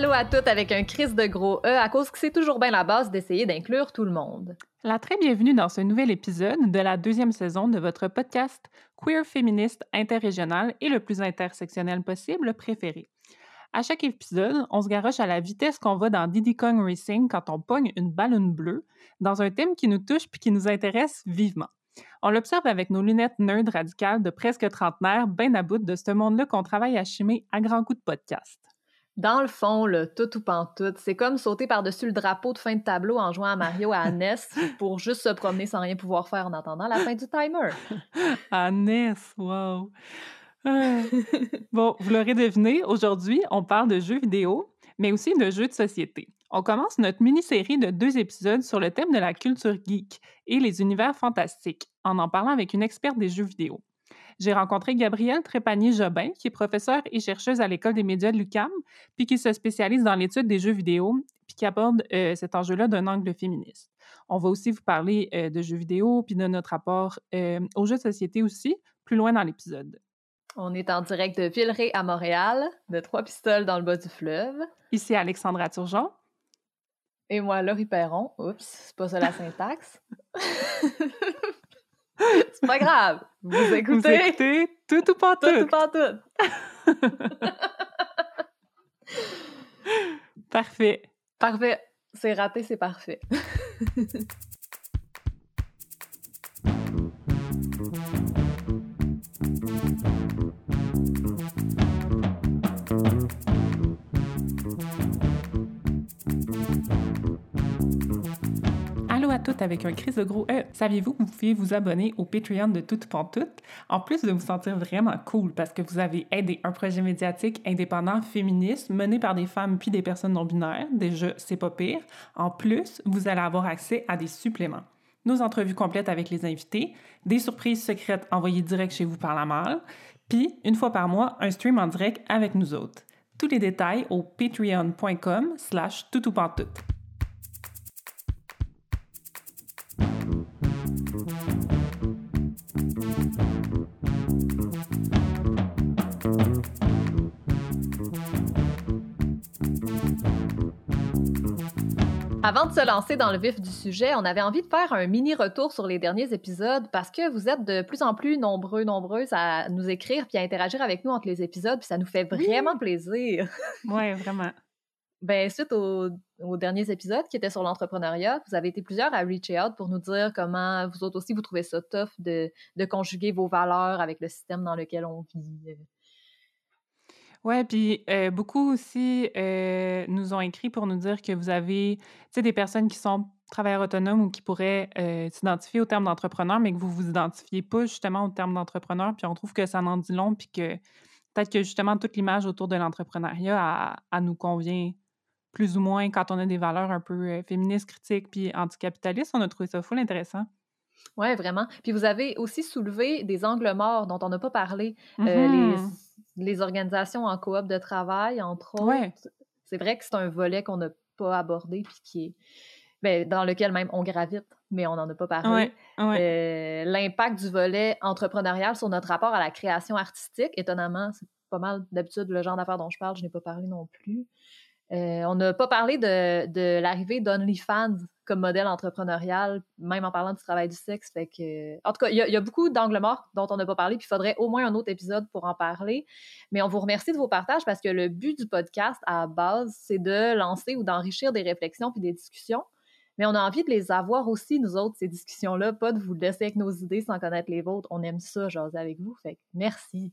Allô à toutes avec un crise de gros E à cause que c'est toujours bien la base d'essayer d'inclure tout le monde. La très bienvenue dans ce nouvel épisode de la deuxième saison de votre podcast queer féministe interrégional et le plus intersectionnel possible préféré. À chaque épisode, on se garoche à la vitesse qu'on va dans Diddy Kong Racing quand on pogne une ballonne bleue dans un thème qui nous touche puis qui nous intéresse vivement. On l'observe avec nos lunettes nerd radicales de presque trentenaire, bien à bout de ce monde-là qu'on travaille à chimer à grands coups de podcast. Dans le fond, le tout ou pantoute, c'est comme sauter par-dessus le drapeau de fin de tableau en jouant à Mario à NES pour juste se promener sans rien pouvoir faire en attendant la fin du timer. à NES, wow! Ah. bon, vous l'aurez deviné, aujourd'hui, on parle de jeux vidéo, mais aussi de jeux de société. On commence notre mini-série de deux épisodes sur le thème de la culture geek et les univers fantastiques, en en parlant avec une experte des jeux vidéo. J'ai rencontré Gabrielle Trépanier-Jobin, qui est professeure et chercheuse à l'École des médias de l'UQAM, puis qui se spécialise dans l'étude des jeux vidéo, puis qui aborde euh, cet enjeu-là d'un angle féministe. On va aussi vous parler euh, de jeux vidéo, puis de notre rapport euh, aux jeux de société aussi, plus loin dans l'épisode. On est en direct de Villeray à Montréal, de Trois-Pistoles dans le bas du fleuve. Ici Alexandra Turgeon. Et moi, Laurie Perron. Oups, c'est pas ça la syntaxe. c'est pas grave. Vous écoutez. tout ou pas tout. Tout ou pas tout. parfait. Parfait. C'est raté, c'est parfait. à toutes avec un crise de gros E. Saviez-vous que vous pouvez vous abonner au Patreon de Toute Pantoute, en plus de vous sentir vraiment cool parce que vous avez aidé un projet médiatique indépendant féministe mené par des femmes puis des personnes non binaires. Déjà, c'est pas pire. En plus, vous allez avoir accès à des suppléments nos entrevues complètes avec les invités, des surprises secrètes envoyées direct chez vous par la malle, puis, une fois par mois, un stream en direct avec nous autres. Tous les détails au patreon.com slash toutoupantoute. Avant de se lancer dans le vif du sujet, on avait envie de faire un mini retour sur les derniers épisodes parce que vous êtes de plus en plus nombreux, nombreuses à nous écrire puis à interagir avec nous entre les épisodes, puis ça nous fait vraiment plaisir. Oui, vraiment. Ben, suite aux, derniers épisodes qui étaient sur l'entrepreneuriat, vous avez été plusieurs à reach out pour nous dire comment vous autres aussi vous trouvez ça tough de, de conjuguer vos valeurs avec le système dans lequel on vit. Ouais, puis euh, beaucoup aussi euh, nous ont écrit pour nous dire que vous avez, des personnes qui sont travailleurs autonomes ou qui pourraient euh, s'identifier au terme d'entrepreneur, mais que vous vous identifiez pas justement au terme d'entrepreneur, puis on trouve que ça en dit long, puis que peut-être que justement toute l'image autour de l'entrepreneuriat, elle, nous convient plus ou moins quand on a des valeurs un peu féministes, critiques, puis anticapitalistes. On a trouvé ça full intéressant. Oui, vraiment. Puis vous avez aussi soulevé des angles morts dont on n'a pas parlé. mmh les organisations en coop de travail, entre autres. C'est vrai que c'est un volet qu'on n'a pas abordé puis qui est ben, dans lequel même on gravite, mais on n'en a pas parlé. Euh, l'impact du volet entrepreneurial sur notre rapport à la création artistique, étonnamment, c'est pas mal d'habitude le genre d'affaires dont je parle, je n'ai pas parlé non plus. Euh, on n'a pas parlé de, l'arrivée d'OnlyFans comme modèle entrepreneurial, même en parlant du travail du sexe. Fait en tout cas, il y, a beaucoup d'angles morts dont on n'a pas parlé, puis il faudrait au moins un autre épisode pour en parler. Mais on vous remercie de vos partages parce que le but du podcast, à base, c'est de lancer ou d'enrichir des réflexions puis des discussions. Mais on a envie de les avoir aussi, nous autres, ces discussions-là, pas de vous laisser avec nos idées sans connaître les vôtres. On aime ça, jaser avec vous. Merci.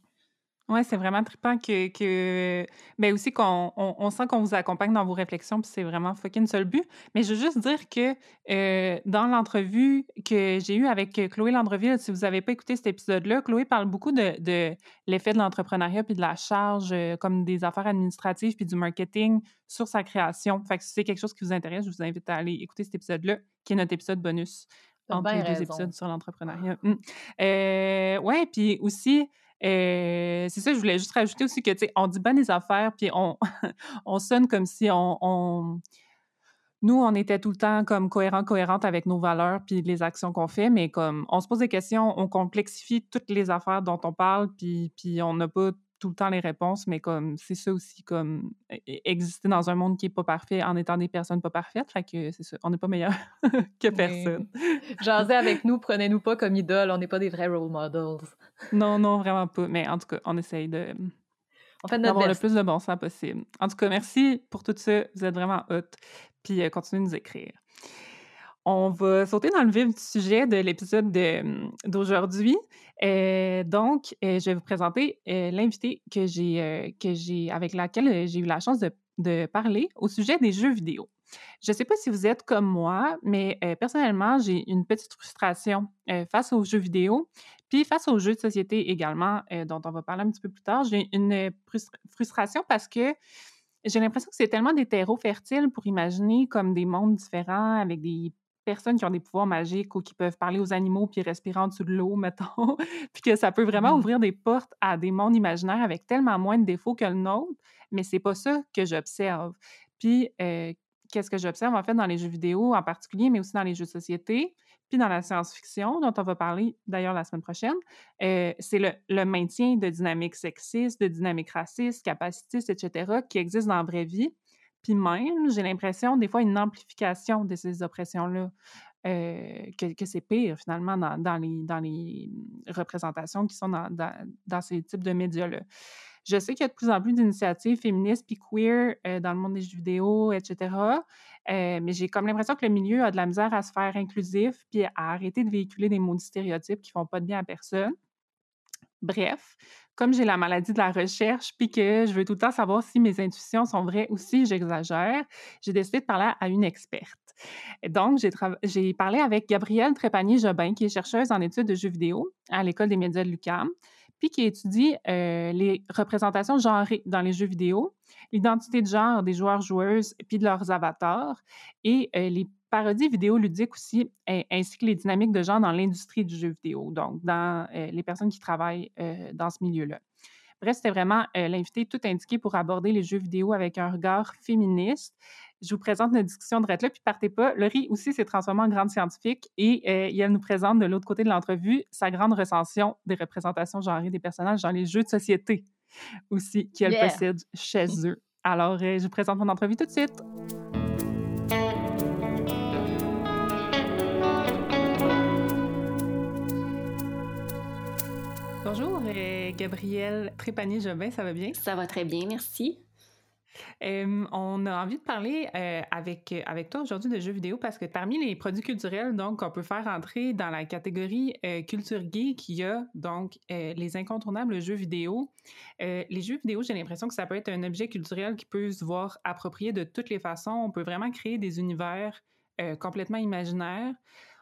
Oui, c'est vraiment trippant que, que ben aussi qu'on on, sent qu'on vous accompagne dans vos réflexions, puis c'est vraiment fucking seul but. Mais je veux juste dire que euh, dans l'entrevue que j'ai eue avec Chloé Landreville, si vous n'avez pas écouté cet épisode-là, Chloé parle beaucoup de, de l'effet de l'entrepreneuriat puis de la charge euh, comme des affaires administratives puis du marketing sur sa création. Fait que si c'est quelque chose qui vous intéresse, je vous invite à aller écouter cet épisode-là, qui est notre épisode bonus entre les deux épisodes sur l'entrepreneuriat. Mmh. Euh, ouais, puis aussi c'est ça, je voulais juste rajouter aussi que, tu sais, on dit bien des affaires, puis on, on sonne comme si on, Nous, on était tout le temps comme cohérent, cohérente avec nos valeurs puis les actions qu'on fait, mais comme on se pose des questions, on complexifie toutes les affaires dont on parle, puis, puis on n'a pas tout le temps les réponses, mais comme c'est ça aussi, comme e, e, exister dans un monde qui est pas parfait en étant des personnes pas parfaites. Fait que c'est ça, on n'est pas meilleur que personne. Jasez avec nous, prenez-nous pas comme idole, on n'est pas des vrais role models. Non, non, vraiment pas. Mais en tout cas, on essaye de. On fait d'avoir le plus de bon sens possible. En tout cas, merci pour tout ça. Vous êtes vraiment hot. Puis euh, continuez de nous écrire. On va sauter dans le vif du sujet de l'épisode d'aujourd'hui. Euh, donc, euh, je vais vous présenter l'invité que j'ai, que j'ai, avec laquelle j'ai eu la chance de, de, parler au sujet des jeux vidéo. Je ne sais pas si vous êtes comme moi, mais personnellement, j'ai une petite frustration face aux jeux vidéo, puis face aux jeux de société également, dont on va parler un petit peu plus tard. J'ai une frustration parce que j'ai l'impression que c'est tellement des terreaux fertiles pour imaginer comme des mondes différents avec des personnes qui ont des pouvoirs magiques ou qui peuvent parler aux animaux puis respirer en dessous de l'eau, mettons, puis que ça peut vraiment mmh. ouvrir des portes à des mondes imaginaires avec tellement moins de défauts que le nôtre, mais c'est pas ça que j'observe. Puis, euh, qu'est-ce que j'observe en fait dans les jeux vidéo en particulier, mais aussi dans les jeux de société, puis dans la science-fiction, dont on va parler d'ailleurs la semaine prochaine, euh, c'est le, maintien de dynamiques sexistes, de dynamiques racistes, capacitistes, etc., qui existent dans la vraie vie, puis même, j'ai l'impression, des fois, une amplification de ces oppressions-là, euh, que, c'est pire finalement dans, les, les représentations qui sont dans, ces types de médias-là. Je sais qu'il y a de plus en plus d'initiatives féministes puis queer euh, dans le monde des jeux vidéo, etc. Euh, mais j'ai comme l'impression que le milieu a de la misère à se faire inclusif puis à arrêter de véhiculer des mots stéréotypes qui font pas de bien à personne. Bref, comme j'ai la maladie de la recherche, puis que je veux tout le temps savoir si mes intuitions sont vraies ou si j'exagère, j'ai décidé de parler à une experte. donc, j'ai, parlé avec Gabrielle Trépanier-Jobin, qui est chercheuse en études de jeux vidéo à l'École des médias de l'UQAM, puis qui étudie euh, les représentations genrées dans les jeux vidéo, l'identité de genre des joueurs-joueuses, puis de leurs avatars, et euh, les parodie vidéoludique aussi, ainsi que les dynamiques de genre dans l'industrie du jeu vidéo, donc dans euh, les personnes qui travaillent dans ce milieu-là. Bref, c'était vraiment l'invité tout indiqué pour aborder les jeux vidéo avec un regard féministe. Je vous présente notre discussion de là, puis partez pas. Laurie aussi s'est transformée en grande scientifique et elle nous présente de l'autre côté de l'entrevue sa grande recension des représentations genrées des personnages dans les jeux de société aussi qu'elle possède chez eux. Alors, je vous présente mon entrevue tout de suite. Bonjour, euh, Gabrielle Trépanier-Jobin, ça va bien? Ça va très bien, merci. On a envie de parler euh, avec, avec toi aujourd'hui de jeux vidéo parce que parmi les produits culturels donc qu'on peut faire entrer dans la catégorie euh, culture geek, il y a donc les incontournables jeux vidéo. les jeux vidéo, j'ai l'impression que ça peut être un objet culturel qui peut se voir approprié de toutes les façons. On peut vraiment créer des univers complètement imaginaires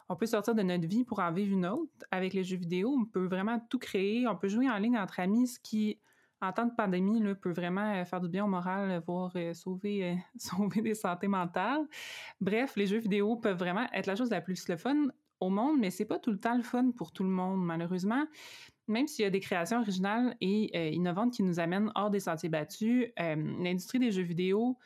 on peut sortir de notre vie pour en vivre une autre. Avec les jeux vidéo, on peut vraiment tout créer. On peut jouer en ligne entre amis, ce qui, en temps de pandémie, là, peut vraiment euh, faire du bien au moral, euh, voire euh, sauver, sauver des santé mentales. Bref, les jeux vidéo peuvent vraiment être la chose la plus le fun au monde, mais c'est pas tout le temps le fun pour tout le monde, malheureusement. Même s'il y a des créations originales et innovantes qui nous amènent hors des sentiers battus, l'industrie des jeux vidéo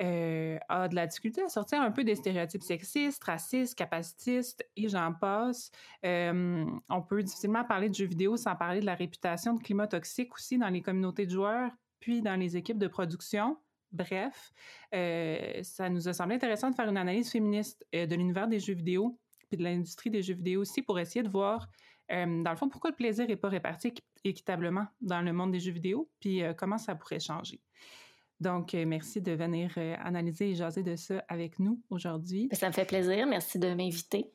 euh, a de la difficulté à sortir un peu des stéréotypes sexistes, racistes, capacitistes et j'en passe. on peut difficilement parler de jeux vidéo sans parler de la réputation de climat toxique aussi dans les communautés de joueurs, puis dans les équipes de production. Bref, euh, ça nous a semblé intéressant de faire une analyse féministe euh, de l'univers des jeux vidéo, puis de l'industrie des jeux vidéo aussi, pour essayer de voir, dans le fond, pourquoi le plaisir n'est pas réparti équitablement dans le monde des jeux vidéo, puis comment ça pourrait changer. Donc, euh, merci de venir euh, analyser et jaser de ça avec nous aujourd'hui. Ça me fait plaisir. Merci de m'inviter.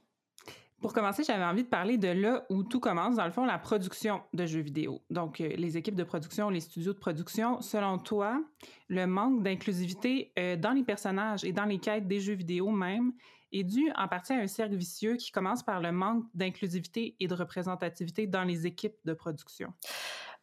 Pour commencer, j'avais envie de parler de là où tout commence, dans le fond, la production de jeux vidéo. Donc, euh, les équipes de production, les studios de production. Selon toi, le manque d'inclusivité dans les personnages et dans les quêtes des jeux vidéo même est dû en partie à un cercle vicieux qui commence par le manque d'inclusivité et de représentativité dans les équipes de production?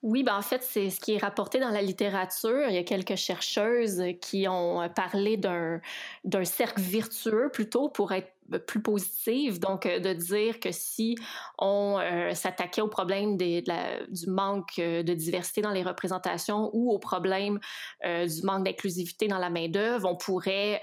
Oui, ben en fait, c'est ce qui est rapporté dans la littérature. Il y a quelques chercheuses qui ont parlé d'un, d'un cercle virtueux plutôt pour être plus positive, donc de dire que si on s'attaquait au problème du manque de diversité dans les représentations ou au problème du manque d'inclusivité dans la main-d'œuvre, on pourrait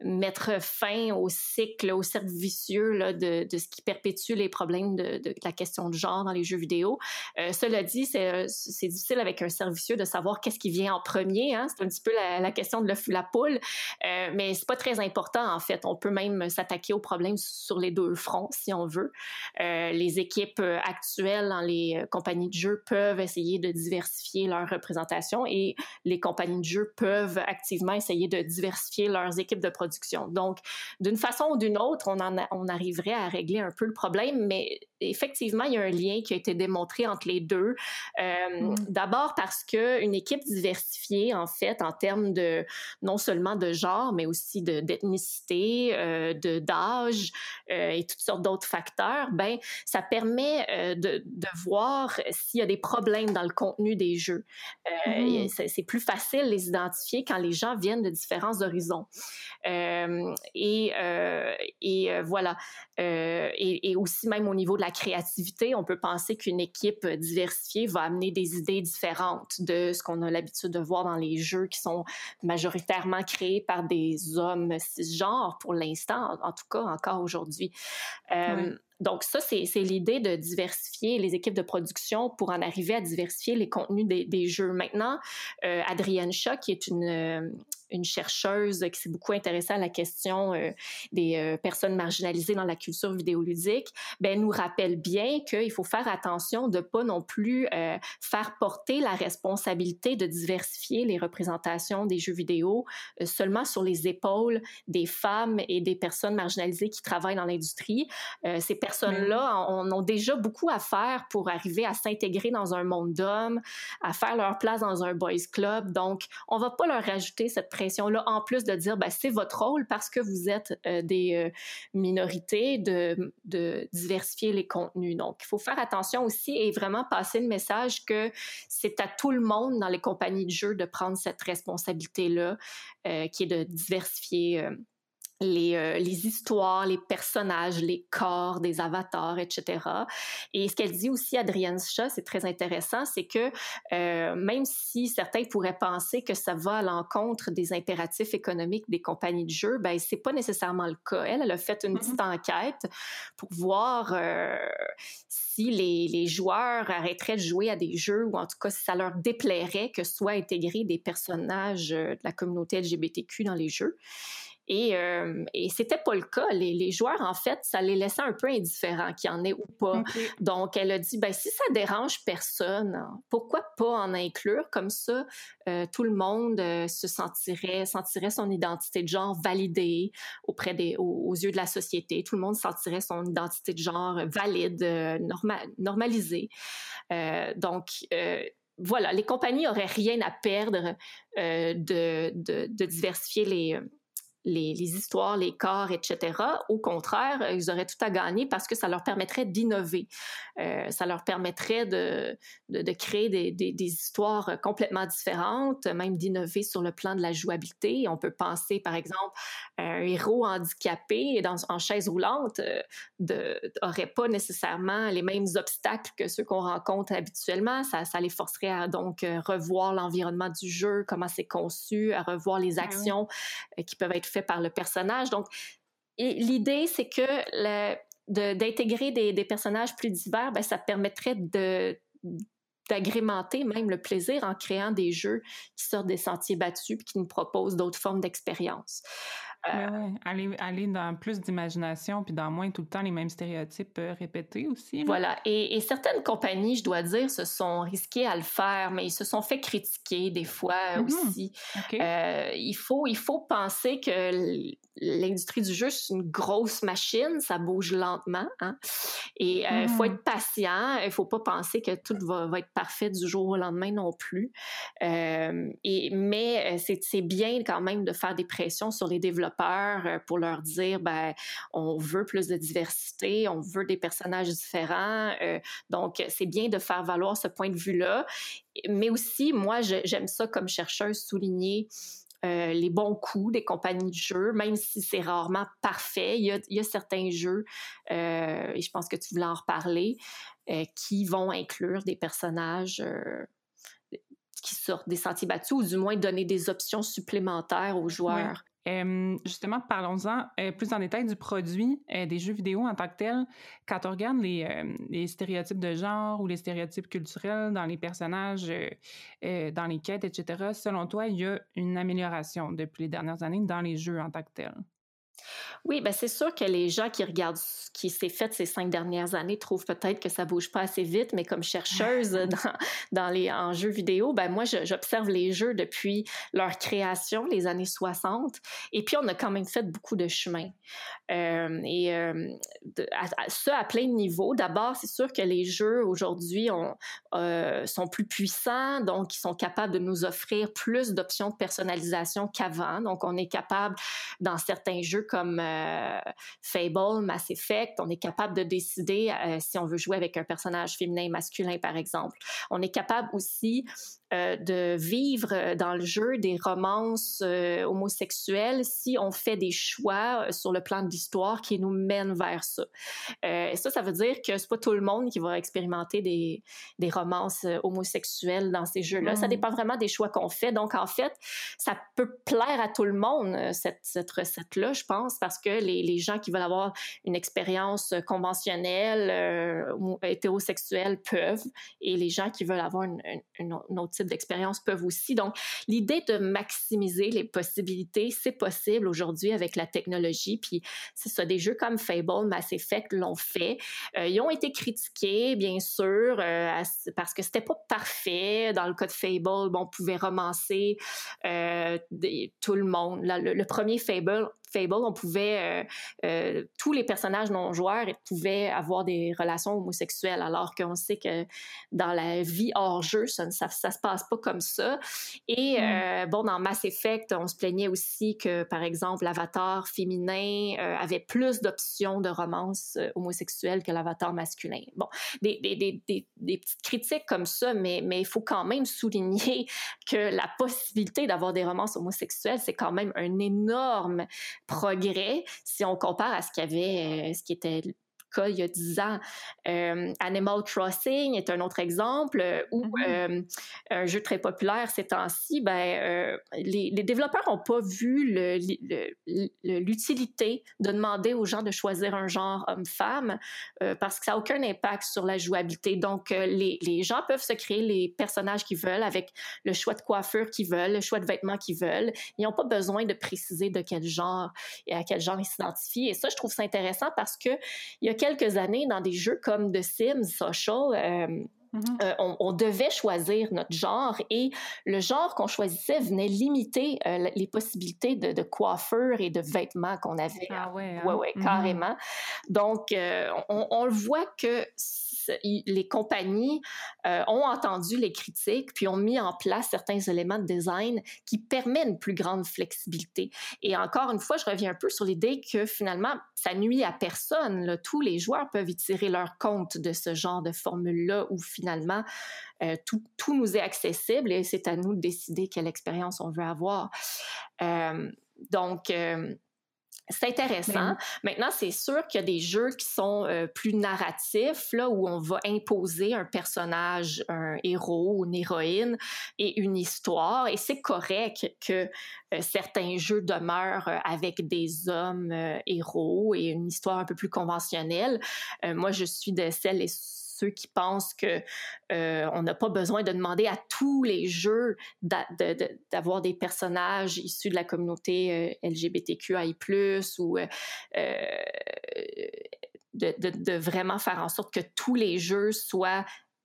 mettre fin au cycle, au cercle vicieux de, ce qui perpétue les problèmes de, la question de genre dans les jeux vidéo. Euh, cela dit, c'est difficile avec un cercle vicieux de savoir qu'est-ce qui vient en premier. Hein? C'est un petit peu la, question de l'œuf ou la poule, euh, mais c'est pas très important en fait. On peut même s'attaquer aux problèmes sur les deux fronts si on veut. Euh, les équipes actuelles dans les compagnies de jeux peuvent essayer de diversifier leur représentation et les compagnies de jeux peuvent activement essayer de diversifier leurs équipes de production donc, d'une façon ou d'une autre, on, en on arriverait à régler un peu le problème, mais effectivement, il y a un lien qui a été démontré entre les deux. Euh, mm. D'abord parce qu'une équipe diversifiée, en fait, en termes de non seulement de genre, mais aussi d'ethnicité, euh, de d'âge euh, et toutes sortes d'autres facteurs, ben ça permet de, de, voir s'il y a des problèmes dans le contenu des jeux. Mm. C'est plus facile de les identifier quand les gens viennent de différents horizons. et et voilà. Et, et aussi même au niveau de la créativité, on peut penser qu'une équipe diversifiée va amener des idées différentes de ce qu'on a l'habitude de voir dans les jeux qui sont majoritairement créés par des hommes cisgenres pour l'instant, en, tout cas encore aujourd'hui. Euh, donc ça, c'est l'idée de diversifier les équipes de production pour en arriver à diversifier les contenus des, jeux. Maintenant, euh, Adrienne Shaw, qui est une, euh, une chercheuse qui s'est beaucoup intéressée à la question euh, des personnes marginalisées dans la culture vidéoludique, ben nous rappelle bien qu'il faut faire attention de pas non plus faire porter la responsabilité de diversifier les représentations des jeux vidéo seulement sur les épaules des femmes et des personnes marginalisées qui travaillent dans l'industrie. ces personnes-là ont, ont déjà beaucoup à faire pour arriver à s'intégrer dans un monde d'hommes, à faire leur place dans un boys club. Donc, on va pas leur rajouter cette pression-là, en plus de dire, ben, c'est votre rôle parce que vous êtes euh, des euh, minorités de, de, diversifier les contenus. Donc, il faut faire attention aussi et vraiment passer le message que c'est à tout le monde dans les compagnies de jeux de prendre cette responsabilité-là, euh, qui est de diversifier les, euh, les, histoires, les personnages, les corps des avatars, etc. Et ce qu'elle dit aussi, Adrienne Shaw, c'est très intéressant, c'est que euh, même si certains pourraient penser que ça va à l'encontre des impératifs économiques des compagnies de jeux, ben c'est pas nécessairement le cas. Elle, elle a fait une petite mm-hmm. enquête pour voir euh, si les, les, joueurs arrêteraient de jouer à des jeux ou en tout cas si ça leur déplairait que soit intégré des personnages de la communauté LGBTQ dans les jeux. Et, euh, et c'était pas le cas. Les, les, joueurs, en fait, ça les laissait un peu indifférents qu'il y en ait ou pas. Donc, elle a dit, ben si ça dérange personne, pourquoi pas en inclure? Comme ça euh, Tout le monde euh, se sentirait, sentirait son identité de genre validée auprès des, aux, yeux de la société. Tout le monde sentirait son identité de genre valide, euh, norma normalisée. donc voilà, les compagnies auraient rien à perdre de, de, de, diversifier les, les, les, histoires, les corps, etc. Au contraire, ils auraient tout à gagner parce que ça leur permettrait d'innover. Euh, ça leur permettrait de, de, de créer des, des, des, histoires complètement différentes, même d'innover sur le plan de la jouabilité. On peut penser, par exemple, un héros handicapé dans, en chaise roulante n'aurait euh, pas nécessairement les mêmes obstacles que ceux qu'on rencontre habituellement. Ça, ça les forcerait à donc euh, revoir l'environnement du jeu, comment c'est conçu, à revoir les ben actions qui peuvent être par le personnage. Donc, l'idée, c'est que d'intégrer des, des, personnages plus divers, ben, ça permettrait de d'agrémenter même le plaisir en créant des jeux qui sortent des sentiers battus et qui nous proposent d'autres formes d'expérience. Euh, aller, aller dans plus d'imagination puis dans moins tout le temps les mêmes stéréotypes euh, répétés aussi. Voilà. Et, et, certaines compagnies, je dois dire, se sont risquées à le faire, mais ils se sont fait critiquer des fois mm-hmm. aussi. Euh, il, faut, il faut penser que l'industrie du jeu, c'est une grosse machine, ça bouge lentement. Hein? Et il euh, faut mm. être patient, il faut pas penser que tout va, va, être parfait du jour au lendemain non plus. Euh, et, mais c'est bien quand même de faire des pressions sur les développeurs euh, pour leur dire, ben, on veut plus de diversité, on veut des personnages différents. Euh, donc, c'est bien de faire valoir ce point de vue-là. Mais aussi, moi, j'aime ça comme chercheuse souligner les bons coups des compagnies de jeux, même si c'est rarement parfait. Il y a, certains jeux, et je pense que tu voulais en reparler, qui vont inclure des personnages qui sortent des sentiers battus ou du moins donner des options supplémentaires aux joueurs justement, parlons-en plus en détail du produit des jeux vidéo en tant que tel. Quand on regarde les, stéréotypes de genre ou les stéréotypes culturels dans les personnages, dans les quêtes, etc., selon toi, il y a une amélioration depuis les dernières années dans les jeux en tant que tel? Oui, ben c'est sûr que les gens qui regardent ce qui s'est fait ces cinq dernières années trouvent peut-être que ça bouge pas assez vite, mais comme chercheuse dans, dans les en jeux vidéo, ben moi j'observe les jeux depuis leur création, les années 60, et puis on a quand même fait beaucoup de chemin. Euh, et euh, à, ça à plein de niveaux. D'abord, c'est sûr que les jeux aujourd'hui euh, sont plus puissants, donc ils sont capables de nous offrir plus d'options de personnalisation qu'avant. Donc on est capable dans certains jeux comme euh, Fable, Mass Effect, on est capable de décider euh, si on veut jouer avec un personnage féminin, masculin, par exemple. On est capable aussi euh, de vivre dans le jeu des romances homosexuelles si on fait des choix sur le plan de l'histoire qui nous mènent vers ça. et ça, ça veut dire que c'est pas tout le monde qui va expérimenter des, des romances homosexuelles dans ces jeux-là. Ça mmh. dépend vraiment des choix qu'on fait. Donc, en fait, ça peut plaire à tout le monde, cette, cette recette-là, je pense parce que les, gens qui veulent avoir une expérience conventionnelle, euh, hétérosexuelle peuvent, et les gens qui veulent avoir un autre type d'expérience peuvent aussi. Donc, l'idée de maximiser les possibilités, c'est possible aujourd'hui avec la technologie. Puis, c'est ça, des jeux comme Fable, Mass Effect l'ont fait. Euh, ils ont été critiqués, bien sûr, euh, parce que c'était pas parfait. Dans le cas de Fable, on pouvait romancer tout le monde. le, premier Fable, Fable, on pouvait, euh, euh, tous les personnages non-joueurs pouvaient avoir des relations homosexuelles, alors qu'on sait que dans la vie hors jeu, ça ne ça, se passe pas comme ça. Et mm. euh, bon, dans Mass Effect, on se plaignait aussi que, par exemple, l'avatar féminin avait plus d'options de romance homosexuelle que l'avatar masculin. Bon, des, des, des, des, petites critiques comme ça, mais mais il faut quand même souligner que la possibilité d'avoir des romances homosexuelles, c'est quand même un énorme progrès si on compare à ce qu'il euh, ce qui était il y a 10 ans. Euh, Animal Crossing est un autre exemple euh, où mm-hmm. euh, un jeu très populaire ces temps-ci, ben, les, développeurs n'ont pas vu l'utilité de demander aux gens de choisir un genre homme-femme parce que ça n'a aucun impact sur la jouabilité. Donc, les, les, gens peuvent se créer les personnages qu'ils veulent avec le choix de coiffure qu'ils veulent, le choix de vêtements qu'ils veulent. Ils n'ont pas besoin de préciser de quel genre et à quel genre ils s'identifient. Et ça, je trouve ça intéressant parce que il y a quelques années dans des jeux comme The Sims Social. Euh, mm-hmm. euh, on, devait choisir notre genre et le genre qu'on choisissait venait limiter euh, les possibilités de, coiffure et de vêtements qu'on avait. Ah ouais, hein? ouais, mm-hmm. carrément. Donc, on, on, le voit que les compagnies euh, ont entendu les critiques puis ont mis en place certains éléments de design qui permettent une plus grande flexibilité. Et encore une fois, je reviens un peu sur l'idée que finalement, ça nuit à personne. Tous les joueurs peuvent y tirer leur compte de ce genre de formule-là où finalement, euh, tout, nous est accessible et c'est à nous de décider quelle expérience on veut avoir. Euh, donc, c'est intéressant. Maintenant, c'est sûr qu'il y a des jeux qui sont euh, plus narratifs, là, où on va imposer un personnage, un héros ou une héroïne et une histoire. Et c'est correct que euh, certains jeux demeurent euh, avec des hommes héros et une histoire un peu plus conventionnelle. moi, je suis de celles et ceux qui pensent que euh, on n'a pas besoin de demander à tous les jeux d'avoir des personnages issus de la communauté euh, LGBTQI+, ou euh, de, de, vraiment faire en sorte que tous les jeux soient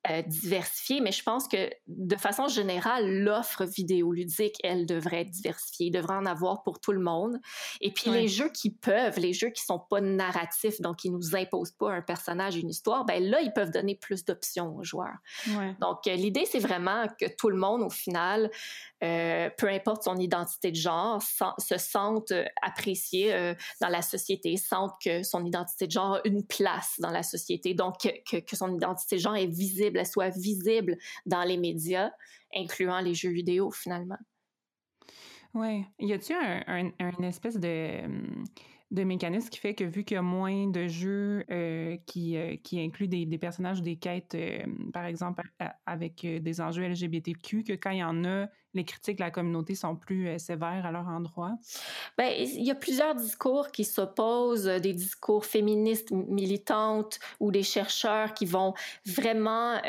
euh, diversifiée, mais je pense que de façon générale, l'offre vidéoludique, elle devrait être diversifiée, devrait en avoir pour tout le monde. Et puis les jeux qui peuvent, les jeux qui sont pas narratifs, donc qui nous imposent pas un personnage, une histoire, ben là, ils peuvent donner plus d'options aux joueurs. Donc euh, l'idée, c'est vraiment que tout le monde, au final, euh, peu importe son identité de genre, se sente apprécié dans la société, sente que son identité de genre a une place dans la société, donc que, que son identité de genre est visible soit visible dans les médias, incluant les jeux vidéo finalement. Oui. Y a-t-il un, espèce de de mécanisme qui fait que vu qu'il y a moins de jeux euh, qui, euh, qui incluent des, des, personnages, des quêtes, euh, par exemple, avec des enjeux LGBTQ, que quand il y en a, les critiques de la communauté sont plus sévères à leur endroit? Bien, il y a plusieurs discours qui s'opposent, des discours féministes militantes ou des chercheurs qui vont vraiment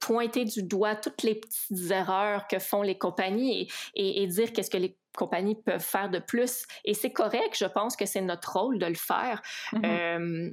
pointer du doigt toutes les petites erreurs que font les compagnies et, et dire qu'est-ce que les compagnies peuvent faire de plus. Et c'est correct, je pense que c'est notre rôle de le faire. Mm-hmm. euh,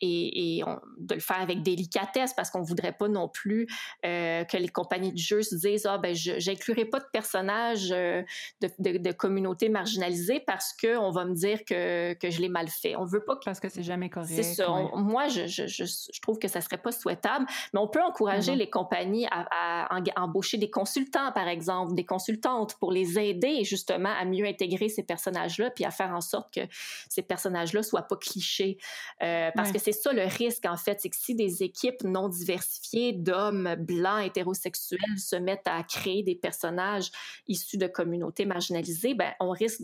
et, de le faire avec délicatesse parce qu'on voudrait pas non plus euh, que les compagnies de jeux se disent ah ben je j'inclurai pas de personnages euh, de, de, de, communautés marginalisées parce que on va me dire que, que je l'ai mal fait. On veut pas que, parce que c'est jamais correct. C'est ça. moi je, je, je, je, trouve que ça serait pas souhaitable, mais on peut encourager mm-hmm. les compagnies à, à, embaucher des consultants par exemple, des consultantes pour les aider justement à mieux intégrer ces personnages-là puis à faire en sorte que ces personnages-là soient pas clichés euh, parce que c'est ça le risque, en fait, c'est que si des équipes non diversifiées d'hommes blancs hétérosexuels se mettent à créer des personnages issus de communautés marginalisées, ben, on risque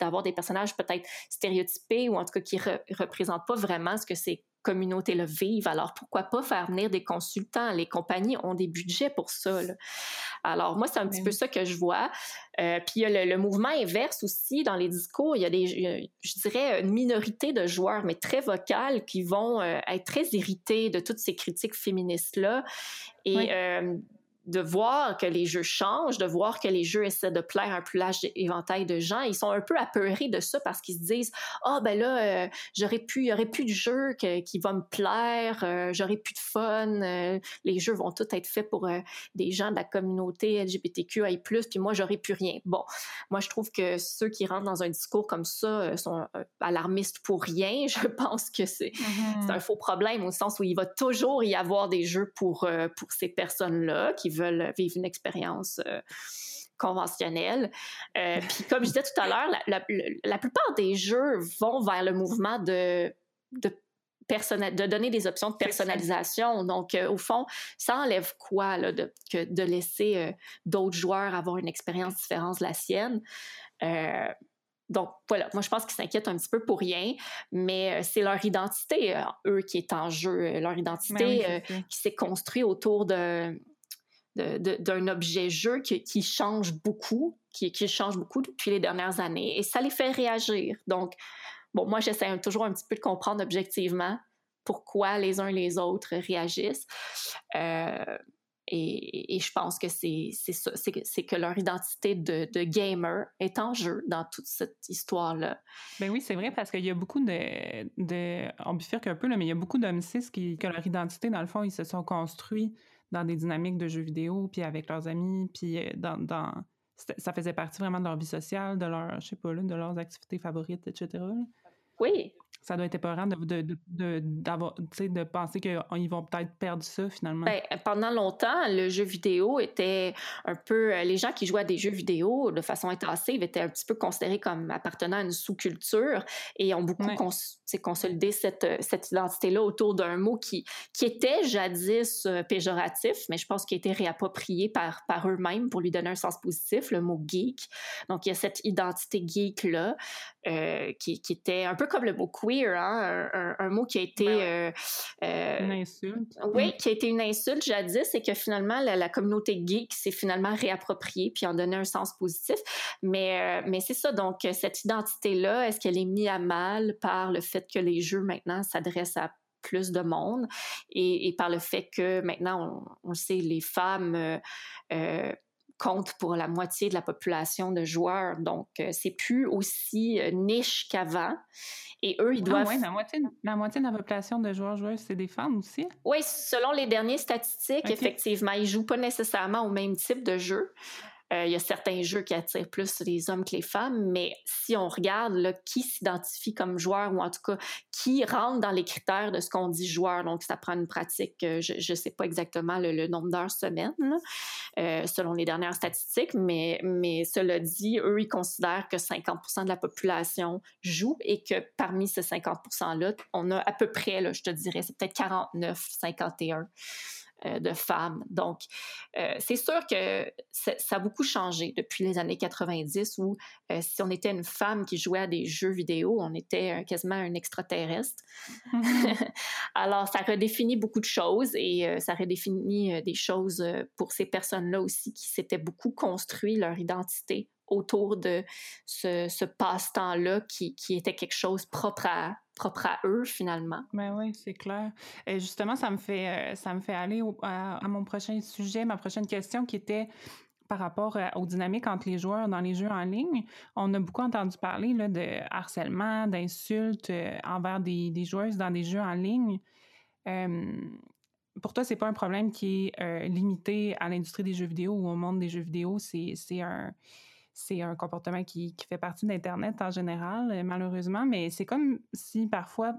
d'avoir des personnages peut-être stéréotypés ou en tout cas qui ne représentent pas vraiment ce que c'est communautés-là vivent. Alors, pourquoi pas faire venir des consultants? Les compagnies ont des budgets pour ça. Alors, moi, c'est un petit peu ça que je vois. Euh, puis, il y a le, mouvement inverse aussi dans les discours. Il y a des, je dirais, une minorité de joueurs, mais très vocales, qui vont euh, être très irrités de toutes ces critiques féministes-là. Et euh, de voir que les jeux changent, de voir que les jeux essaient de plaire un plus large éventail de gens, ils sont un peu apeurés de ça parce qu'ils se disent ah ben là euh, j'aurais pu il y aurait plus de jeux qui va me plaire, euh, j'aurais plus de fun, euh, les jeux vont tous être faits pour des gens de la communauté LGBTQI+, puis moi j'aurais plus rien. Bon, moi je trouve que ceux qui rentrent dans un discours comme ça sont alarmistes pour rien. Je pense que c'est mm-hmm. c'est un faux problème au sens où il va toujours y avoir des jeux pour pour ces personnes-là qui veulent vivre une expérience euh, conventionnelle. Euh, puis comme je disais tout à l'heure, la, plupart des jeux vont vers le mouvement de, de de donner des options de personnalisation. Donc, euh, au fond, ça enlève quoi là, de, que de laisser d'autres joueurs avoir une expérience différente de la sienne? donc, voilà, moi, je pense qu'ils s'inquiètent un petit peu pour rien, mais c'est leur identité, eux, qui est en jeu, leur identité ben qui s'est construite autour de, d'un objet jeu qui, change beaucoup, qui, change beaucoup depuis les dernières années, et ça les fait réagir. Donc, bon, moi, j'essaie toujours un petit peu de comprendre objectivement pourquoi les uns les autres réagissent. Euh, et, et, je pense que c'est c'est que leur identité de, gamer est en jeu dans toute cette histoire-là. Ben oui, c'est vrai parce qu'il y a beaucoup de, de on bifurque un peu mais il y a beaucoup d'hommes cis qui, que leur identité dans le fond ils se sont construits dans des dynamiques de jeux vidéo, puis avec leurs amis, puis euh, dans, dans ça faisait partie vraiment de leur vie sociale, de leur, je sais pas, de leurs activités favorites, etc. Oui, ça doit être épeurant de, de, de, de penser qu'ils vont peut-être perdre ça finalement. Ben, pendant longtemps, le jeu vidéo était un peu. Euh, les gens qui jouaient à des jeux vidéo de façon intensive étaient un petit peu considérés comme appartenant à une sous-culture et ont beaucoup consolidé cette, cette identité-là autour d'un mot qui, qui était jadis euh, péjoratif, mais je pense qu'il a été réapproprié par, par eux-mêmes pour lui donner un sens positif, le mot geek. Donc, il y a cette identité geek-là euh, qui, qui était un peu comme le mot queer Hein, un, mot qui a été... Ben euh, une insulte. Oui, mm. qui a été une insulte jadis et que finalement, la, communauté geek s'est finalement réappropriée puis en donné un sens positif. Mais, euh, mais c'est ça, donc cette identité-là, est-ce qu'elle est mise à mal par le fait que les jeux maintenant s'adressent à plus de monde? Et, par le fait que maintenant, on, sait, les femmes euh, comptent pour la moitié de la population de joueurs. Donc, c'est plus aussi niche qu'avant. Et eux, ils ah doivent. Ah la moitié, la moitié de la population de joueurs-joueuses, c'est des femmes aussi? Oui, selon les dernières statistiques, effectivement. Ils jouent pas nécessairement au même type de jeu. Euh, il y a certains jeux qui attirent plus les hommes que les femmes, mais si on regarde qui s'identifie comme joueur ou en tout cas qui rentre dans les critères de ce qu'on dit joueur, donc ça prend une pratique, euh, je ne sais pas exactement le, nombre d'heures semaine euh, selon les dernières statistiques, mais, mais cela dit, eux, ils considèrent que 50% de la population joue et que parmi ces 50 %-là, on a à peu près, je te dirais, c'est peut-être 49, 51 euh, de femmes. Donc, euh, c'est sûr que ça a beaucoup changé depuis les années 90 où si on était une femme qui jouait à des jeux vidéo, on était quasiment un extraterrestre. Alors, ça redéfinit beaucoup de choses et ça redéfinit des choses pour ces personnes-là aussi qui s'étaient beaucoup construit leur identité autour de ce, passe-temps-là qui, était quelque chose propre à, propre à eux finalement. Ben oui, c'est clair. Et justement, ça me fait, euh, ça me fait aller à, mon prochain sujet, ma prochaine question qui était par rapport euh, aux dynamiques entre les joueurs dans les jeux en ligne. On a beaucoup entendu parler de harcèlement, d'insultes euh, envers des, joueuses dans des jeux en ligne. pour toi, c'est pas un problème qui est limité à l'industrie des jeux vidéo ou au monde des jeux vidéo? C'est un c'est un comportement qui, qui fait partie d'Internet en général, euh, malheureusement, mais c'est comme si parfois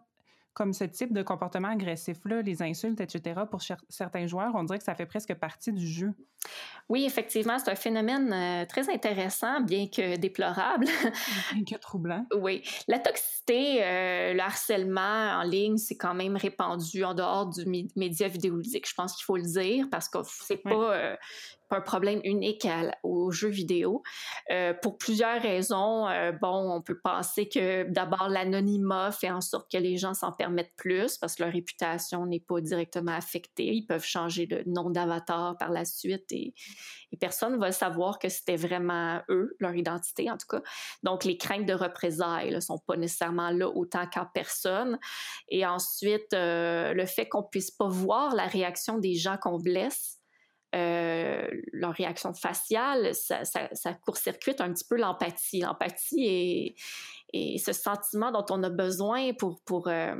comme ce type de comportement agressif-là, les insultes, etc., pour certains joueurs, on dirait que ça fait presque partie du jeu. Oui, effectivement, c'est un phénomène euh, très intéressant, bien que déplorable. bien que troublant. oui. La toxicité, euh, le harcèlement en ligne, c'est quand même répandu en dehors du média vidéoludique. Je pense qu'il faut le dire parce que c'est pas euh, un problème unique aux jeux vidéo. pour plusieurs raisons, bon, on peut penser que d'abord l'anonymat fait en sorte que les gens s'en permettent plus parce que leur réputation n'est pas directement affectée. Ils peuvent changer de nom d'avatar par la suite et, personne ne va savoir que c'était vraiment eux, leur identité en tout cas. Donc, les craintes de représailles ne sont pas nécessairement là autant qu'en personne. Et ensuite, euh, le fait qu'on puisse pas voir la réaction des gens qu'on blesse, euh, leur réaction faciale, ça, court-circuite un petit peu l'empathie. L'empathie est, ce sentiment dont on a besoin pour, euh,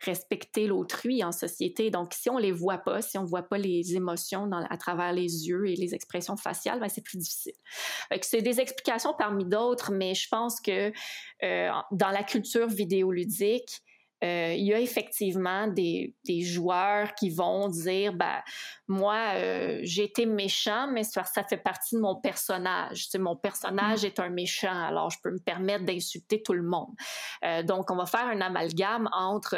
respecter l'autrui en société. Donc, si on les voit pas, si on voit pas les émotions à travers les yeux et les expressions faciales, ben, c'est plus difficile. C'est des explications parmi d'autres, mais je pense que euh, dans la culture vidéoludique, euh, il y a effectivement des, des, joueurs qui vont dire ben moi euh, j'ai été méchant mais ça, ça, fait partie de mon personnage c'est mon personnage mmh. est un méchant alors je peux me permettre d'insulter tout le monde euh, donc on va faire un amalgame entre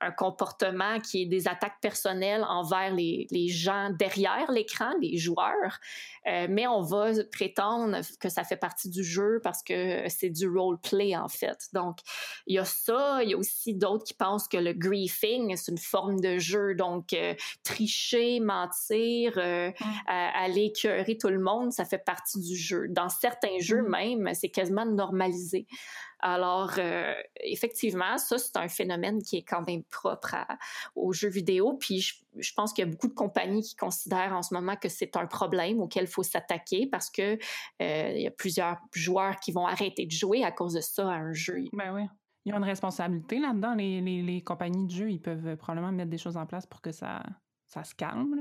un comportement qui est des attaques personnelles envers les, les gens derrière l'écran les joueurs euh, mais on va prétendre que ça fait partie du jeu parce que c'est du role play en fait donc il y a ça il y a aussi d'autres qui pensent que le griefing, c'est une forme de jeu. Donc, euh, tricher, mentir, euh, aller écœurer tout le monde, ça fait partie du jeu. Dans certains jeux mm. même, c'est quasiment normalisé. Alors, euh, effectivement, ça, c'est un phénomène qui est quand même propre aux jeux vidéo. Puis, je, pense qu'il y a beaucoup de compagnies qui considèrent en ce moment que c'est un problème auquel il faut s'attaquer parce que il y a plusieurs joueurs qui vont arrêter de jouer à cause de ça à un jeu. Ben oui. Il y a une responsabilité là-dedans. Les, compagnies de jeux, ils peuvent probablement mettre des choses en place pour que ça,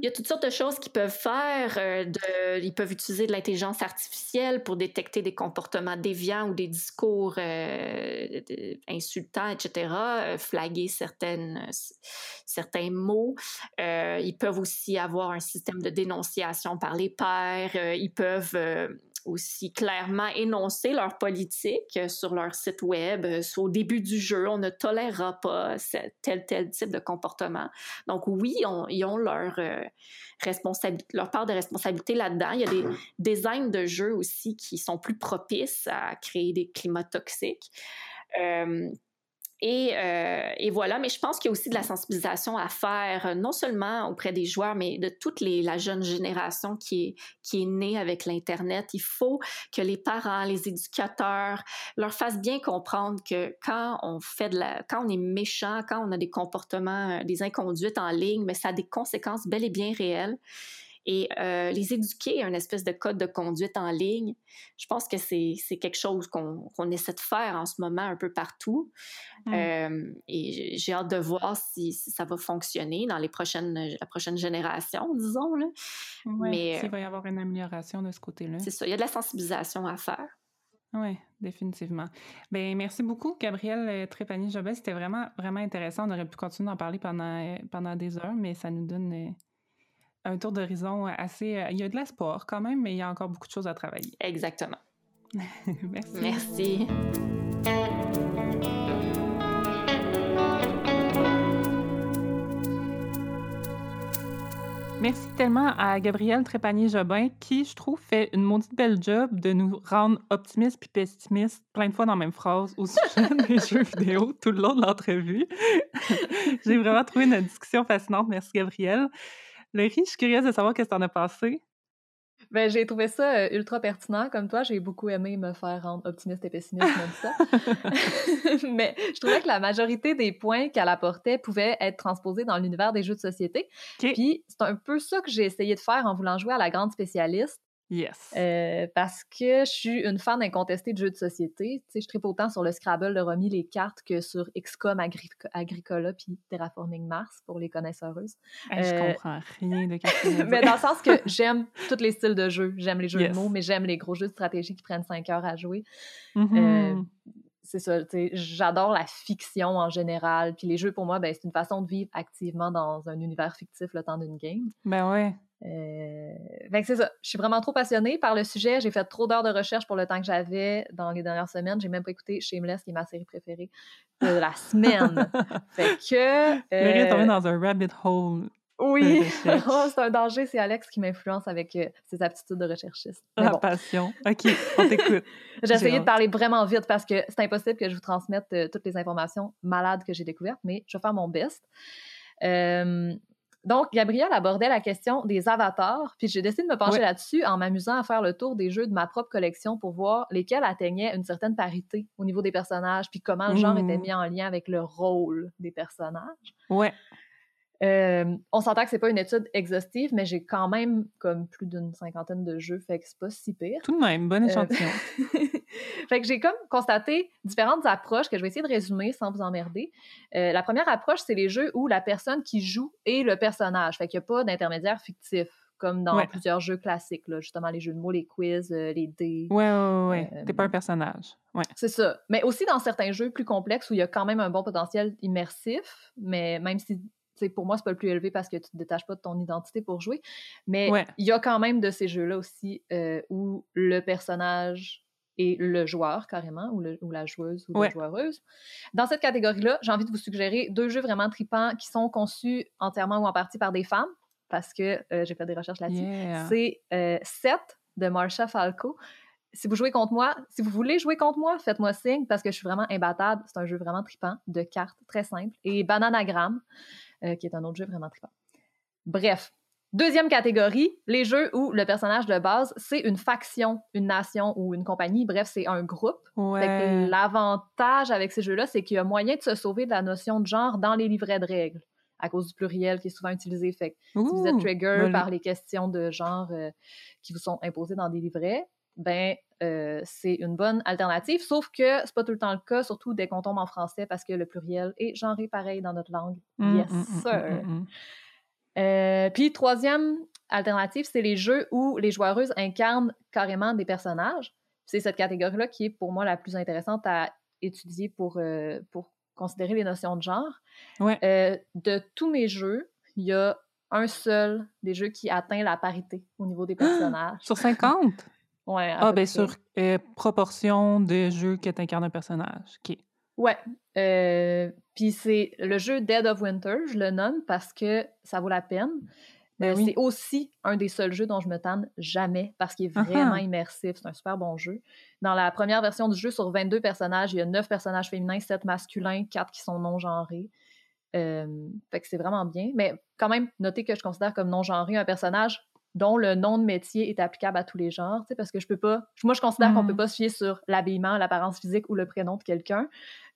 Il y a toutes sortes de choses qu'ils peuvent faire. Euh, ils peuvent utiliser de l'intelligence artificielle pour détecter des comportements déviants ou des discours euh, insultants, etc., euh, flaguer certaines, certains mots. ils peuvent aussi avoir un système de dénonciation par les pairs. ils peuvent aussi clairement énoncer leur politique sur leur site web. Euh, au début du jeu, on ne tolérera pas tel tel type de comportement. Donc oui, ils ont leur euh, leur part de responsabilité là-dedans. Il y a des designs de jeux aussi qui sont plus propices à créer des climats toxiques. Euh, euh, et, voilà, mais je pense qu'il y a aussi de la sensibilisation à faire, euh, non seulement auprès des joueurs, mais de toute la jeune génération qui est, qui est née avec l'Internet. Il faut que les parents, les éducateurs leur fassent bien comprendre que quand on fait de la, quand on est méchant, quand on a des comportements, euh, des inconduites en ligne, mais ça a des conséquences bel et bien réelles et euh, les éduquer à une espèce de code de conduite en ligne, je pense que c'est quelque chose qu'on essaie de faire en ce moment un peu partout. Mmh. Euh, et j'ai hâte de voir si, ça va fonctionner dans les prochaines, la prochaine génération, disons. Là. Mais s'il va y avoir une amélioration de ce côté-là. C'est ça, il y a de la sensibilisation à faire. Oui, définitivement. Bien, merci beaucoup, Gabrielle euh, Trépanier-Jobel. C'était vraiment, vraiment intéressant. On aurait pu continuer d'en parler pendant, pendant des heures, mais ça nous donne un tour d'horizon assez... Euh, il y a de l'espoir quand même, mais il y a encore beaucoup de choses à travailler. Exactement. Merci. Merci. Merci tellement à Gabrielle Trépanier-Jobin qui, je trouve, fait une maudite belle job de nous rendre optimistes puis pessimistes plein de fois dans la même phrase au sujet des jeux vidéo tout le long de l'entrevue. J'ai vraiment trouvé notre discussion fascinante. Merci, Gabrielle. Laurie, je suis curieuse de savoir qu'est-ce que t'en as pensé. Ben, j'ai trouvé ça euh, ultra pertinent. Comme toi, j'ai beaucoup aimé me faire rendre optimiste et pessimiste comme ça. Mais je trouvais que la majorité des points qu'elle apportait pouvaient être transposés dans l'univers des jeux de société. Puis c'est un peu ça que j'ai essayé de faire en voulant jouer à la grande spécialiste. Yes. Euh, parce que je suis une fan incontestée de jeux de société. Tu sais, je tripe autant sur le Scrabble de Romy les cartes que sur XCOM Agricola puis Terraforming Mars pour les connaisseuses. je euh, comprends rien de ce Mais dans le sens que j'aime tous les styles de jeux. J'aime les jeux de mots, mais j'aime les gros jeux de stratégie qui prennent cinq heures à jouer. Mm-hmm. Euh, c'est ça, j'adore la fiction en général. Puis les jeux, pour moi, ben, c'est une façon de vivre activement dans un univers fictif le temps d'une game. Ben ouais. Euh... c'est ça. Je suis vraiment trop passionnée par le sujet. J'ai fait trop d'heures de recherche pour le temps que j'avais dans les dernières semaines. J'ai même pas écouté Shameless, qui est ma série préférée de la semaine. fait que. Euh... est tombé dans un rabbit hole. Oui, oh, c'est un danger. C'est Alex qui m'influence avec euh, ses aptitudes de recherchiste. la passion. OK, on t'écoute. j'ai essayé de parler vraiment vite parce que c'est impossible que je vous transmette euh, toutes les informations malades que j'ai découvertes, mais je vais faire mon best. Euh, donc, Gabrielle abordait la question des avatars, puis j'ai décidé de me pencher là-dessus en m'amusant à faire le tour des jeux de ma propre collection pour voir lesquels atteignaient une certaine parité au niveau des personnages, puis comment le genre était mmh. mis en lien avec le rôle des personnages. Ouais. Euh, on s'entend que c'est pas une étude exhaustive, mais j'ai quand même comme plus d'une cinquantaine de jeux, fait que c'est pas si pire. Tout de même, bon euh, échantillon. fait que j'ai comme constaté différentes approches que je vais essayer de résumer sans vous emmerder. Euh, la première approche, c'est les jeux où la personne qui joue est le personnage, fait qu'il n'y a pas d'intermédiaire fictif comme dans plusieurs jeux classiques, là, justement les jeux de mots, les quiz, les dés. Ouais, ouais, ouais. T'es pas un personnage. Ouais. C'est ça. Mais aussi dans certains jeux plus complexes où il y a quand même un bon potentiel immersif, mais même si pour moi, c'est pas le plus élevé parce que tu te détaches pas de ton identité pour jouer. Mais il y a quand même de ces jeux-là aussi euh, où le personnage est le joueur, carrément, ou, le, ou la joueuse ou la joueuse. Dans cette catégorie-là, j'ai envie de vous suggérer deux jeux vraiment tripants qui sont conçus entièrement ou en partie par des femmes, parce que euh, j'ai fait des recherches là-dessus. C'est euh, Set de Marsha Falco si vous jouez contre moi, si vous voulez jouer contre moi, faites-moi signe parce que je suis vraiment imbattable. C'est un jeu vraiment tripant de cartes, très simple. Et Bananagram, euh, qui est un autre jeu vraiment trippant. Bref, Deuxième catégorie, les jeux où le personnage de base, c'est une faction, une nation ou une compagnie. Bref, c'est un groupe. L'avantage avec ces jeux-là, c'est qu'il y a moyen de se sauver de la notion de genre dans les livrets de règles à cause du pluriel qui est souvent utilisé. Fait si vous êtes trigger par les questions de genre euh, qui vous sont imposées dans des livrets, ben euh, c'est une bonne alternative, sauf que c'est pas tout le temps le cas, surtout dès qu'on tombe en français parce que le pluriel est genré pareil dans notre langue. Mmh, yes, mmh, mmh, sir. Euh, puis, troisième alternative, c'est les jeux où les joueuses incarnent carrément des personnages. C'est cette catégorie-là qui est pour moi la plus intéressante à étudier pour, euh, pour considérer les notions de genre. de tous mes jeux, il y a un seul des jeux qui atteint la parité au niveau des personnages. Sur 50? Ouais. Ah, bien sûr, euh, proportion de jeux que tu incarnes un personnage. OK. Ouais. Euh, puis c'est le jeu Dead of Winter, je le nomme parce que ça vaut la peine. Ben c'est aussi un des seuls jeux dont je me tanne jamais parce qu'il est vraiment immersif. C'est un super bon jeu. Dans la première version du jeu, sur 22 personnages, il y a 9 personnages féminins, 7 masculins, 4 qui sont non-genrés. Euh, fait que c'est vraiment bien. Mais quand même, notez que je considère comme non-genré un personnage dont le nom de métier est applicable à tous les genres, parce que je peux pas. Moi, je considère qu'on peut mmh. pas se fier sur l'habillement, l'apparence physique ou le prénom de quelqu'un.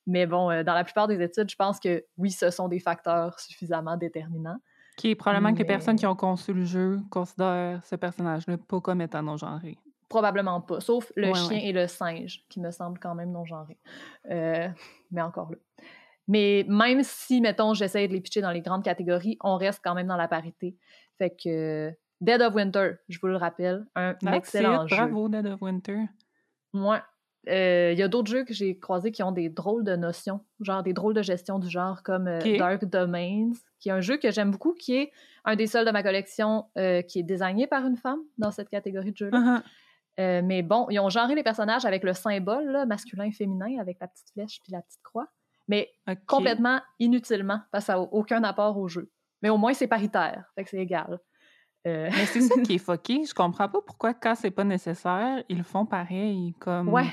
Mais bon, euh, dans la plupart des études, je pense que oui, ce sont des facteurs suffisamment déterminants. Qui est probablement que les personnes qui ont conçu le jeu considèrent ce personnage-là pas comme étant non-genré. Probablement pas, sauf le chien et le singe, qui me semblent quand même non-genrés. Euh, mais encore là. Mais même si, mettons, j'essaie de les pitcher dans les grandes catégories, on reste quand même dans la parité. Fait que Dead of Winter, je vous le rappelle, un excellent jeu. Bravo, Dead of Winter. Moi, euh, il y a d'autres jeux que j'ai croisés qui ont des drôles de notions, genre des drôles de gestion du genre comme euh, Dark Domains, qui est un jeu que j'aime beaucoup, qui est un des seuls de ma collection euh, qui est désigné par une femme dans cette catégorie de jeux-là. Uh-huh. mais bon, ils ont genré les personnages avec le symbole masculin-féminin, avec la petite flèche puis la petite croix, mais complètement inutilement, parce que ça n'a aucun apport au jeu. Mais au moins, c'est paritaire, fait que c'est égal. Euh, mais c'est ça qui est fucké. Je comprends pas pourquoi, quand c'est pas nécessaire, ils le font pareil. Comme... Ouais.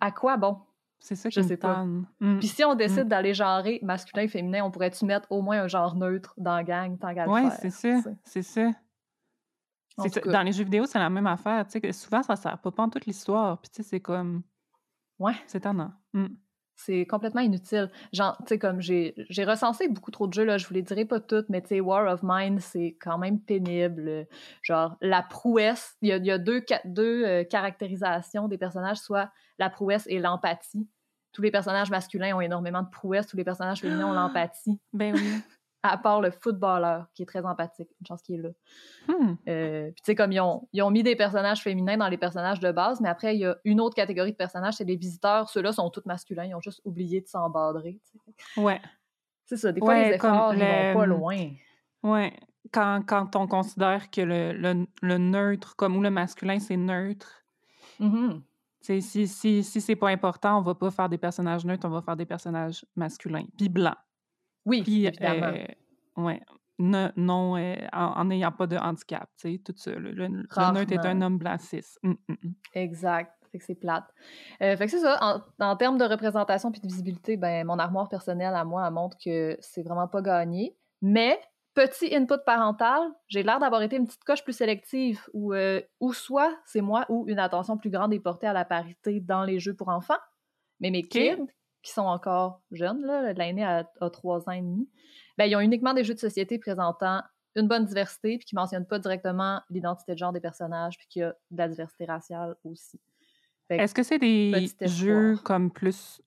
À quoi bon? C'est ça qui je sais pas. Mmh. Puis si on décide mmh. d'aller genrer masculin et féminin, on pourrait-tu mettre au moins un genre neutre dans la gang tant qu'à le ouais, c'est ça. C'est ça. Dans les jeux vidéo, c'est la même affaire. souvent, ça sert pas, en toute l'histoire. Puis c'est comme. Ouais. C'est étonnant. Mmh. C'est complètement inutile. Genre, tu sais, comme j'ai recensé beaucoup trop de jeux, là, je vous les dirai pas toutes, mais tu sais, War of Mine, c'est quand même pénible. Genre, la prouesse, il y a, deux, deux euh, caractérisations des personnages, soit la prouesse et l'empathie. Tous les personnages masculins ont énormément de prouesse, tous les personnages féminins ont l'empathie. Ben oui à part le footballeur, qui est très empathique. Une chance qu'il est là. Hmm. Euh, puis tu sais, comme ils ont, ils ont mis des personnages féminins dans les personnages de base, mais après, il y a une autre catégorie de personnages, c'est les visiteurs. Ceux-là sont tous masculins, ils ont juste oublié de s'embadrer. Ouais. C'est ça, des fois, les efforts, ils vont pas loin. Ouais. Quand, quand on considère que le, le, neutre, comme ou le masculin, c'est neutre, mm-hmm. si, si, si c'est pas important, on va pas faire des personnages neutres, on va faire des personnages masculins, puis blancs. Oui, évidemment. Euh, ouais. Non, euh, en n'ayant pas de handicap, tu sais, tout ça. Le, le, neutre est un homme blanc cis. Hum, hum, hum. Exact. Fait que c'est plate. Euh, fait que c'est ça. En, en, termes de représentation puis de visibilité, ben, mon armoire personnelle à moi, elle montre que c'est vraiment pas gagné. Mais, petit input parental, j'ai l'air d'avoir été une petite coche plus sélective où, ou soit c'est moi ou une attention plus grande est portée à la parité dans les jeux pour enfants. Mais mes kids, qui sont encore jeunes, l'aîné a, trois ans et demi, ben, ils ont uniquement des jeux de société présentant une bonne diversité, puis qui ne mentionnent pas directement l'identité de genre des personnages, puis qu'il y a de la diversité raciale aussi. Est-ce que c'est des jeux comme plus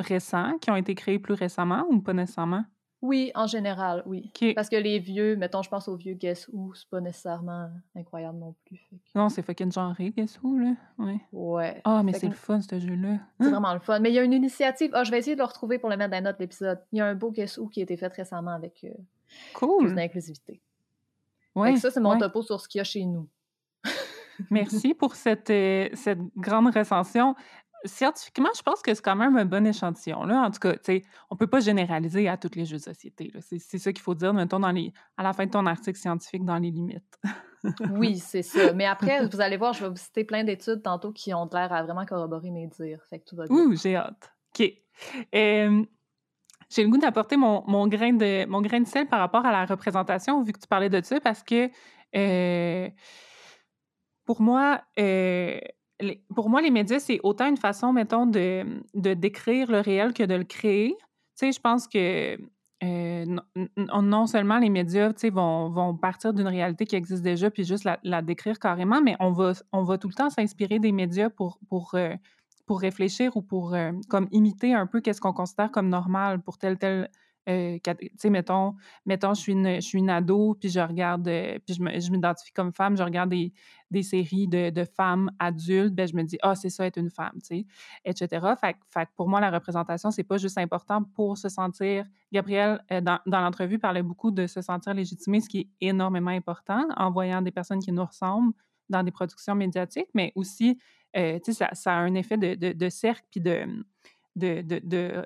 récents, qui ont été créés plus récemment ou pas nécessairement? Oui, en général, oui. Parce que les vieux, mettons, je pense aux vieux Guess Who, c'est pas nécessairement incroyable non plus. Non, c'est fucking genré, Guess Who, là. Ouais. Ouais. Ah, mais c'est le fun, ce jeu-là. C'est vraiment le fun. Mais il y a une initiative. Ah, je vais essayer de le retrouver pour le mettre dans les notes de l'épisode. Il y a un beau Guess Who qui a été fait récemment avec euh, cool. plus d'inclusivité. Ouais. ça, c'est mon topo sur ce qu'il y a chez nous. Merci pour cette, euh, cette grande recension scientifiquement, je pense que c'est quand même un bon échantillon. Là. En tout cas, on ne peut pas généraliser à tous les jeux de société. C'est ça qu'il faut dire, mettons, dans les, à la fin de ton article scientifique, dans les limites. oui, c'est ça. Mais après, vous allez voir, je vais vous citer plein d'études tantôt qui ont l'air à vraiment corroborer mes dires. Fait que tout va bien. Ouh, j'ai hâte. OK. j'ai le goût d'apporter mon, mon, grain de, mon grain de sel par rapport à la représentation, vu que tu parlais de ça, parce que euh, pour moi, euh, pour moi, les médias, c'est autant une façon, mettons, de, de, décrire le réel que de le créer. Tu sais, je pense que euh, non, seulement les médias vont, vont partir d'une réalité qui existe déjà puis juste la, décrire carrément, mais on va, on va tout le temps s'inspirer des médias pour, pour, euh, pour réfléchir ou pour euh, comme imiter un peu qu'est-ce qu'on considère comme normal pour tel tel euh, mettons, mettons, je suis une, je suis une ado, puis je regarde, euh, puis je m'identifie comme femme, je regarde des, des séries de, de, femmes adultes, ben je me dis, ah, c'est ça être une femme, etc. Fait, fait pour moi, la représentation, c'est pas juste important pour se sentir. Gabriel, euh, dans, dans l'entrevue, parlait beaucoup de se sentir légitimé, ce qui est énormément important en voyant des personnes qui nous ressemblent dans des productions médiatiques, mais aussi, sais, ça, ça, a un effet de, de, de cercle, puis de de, de,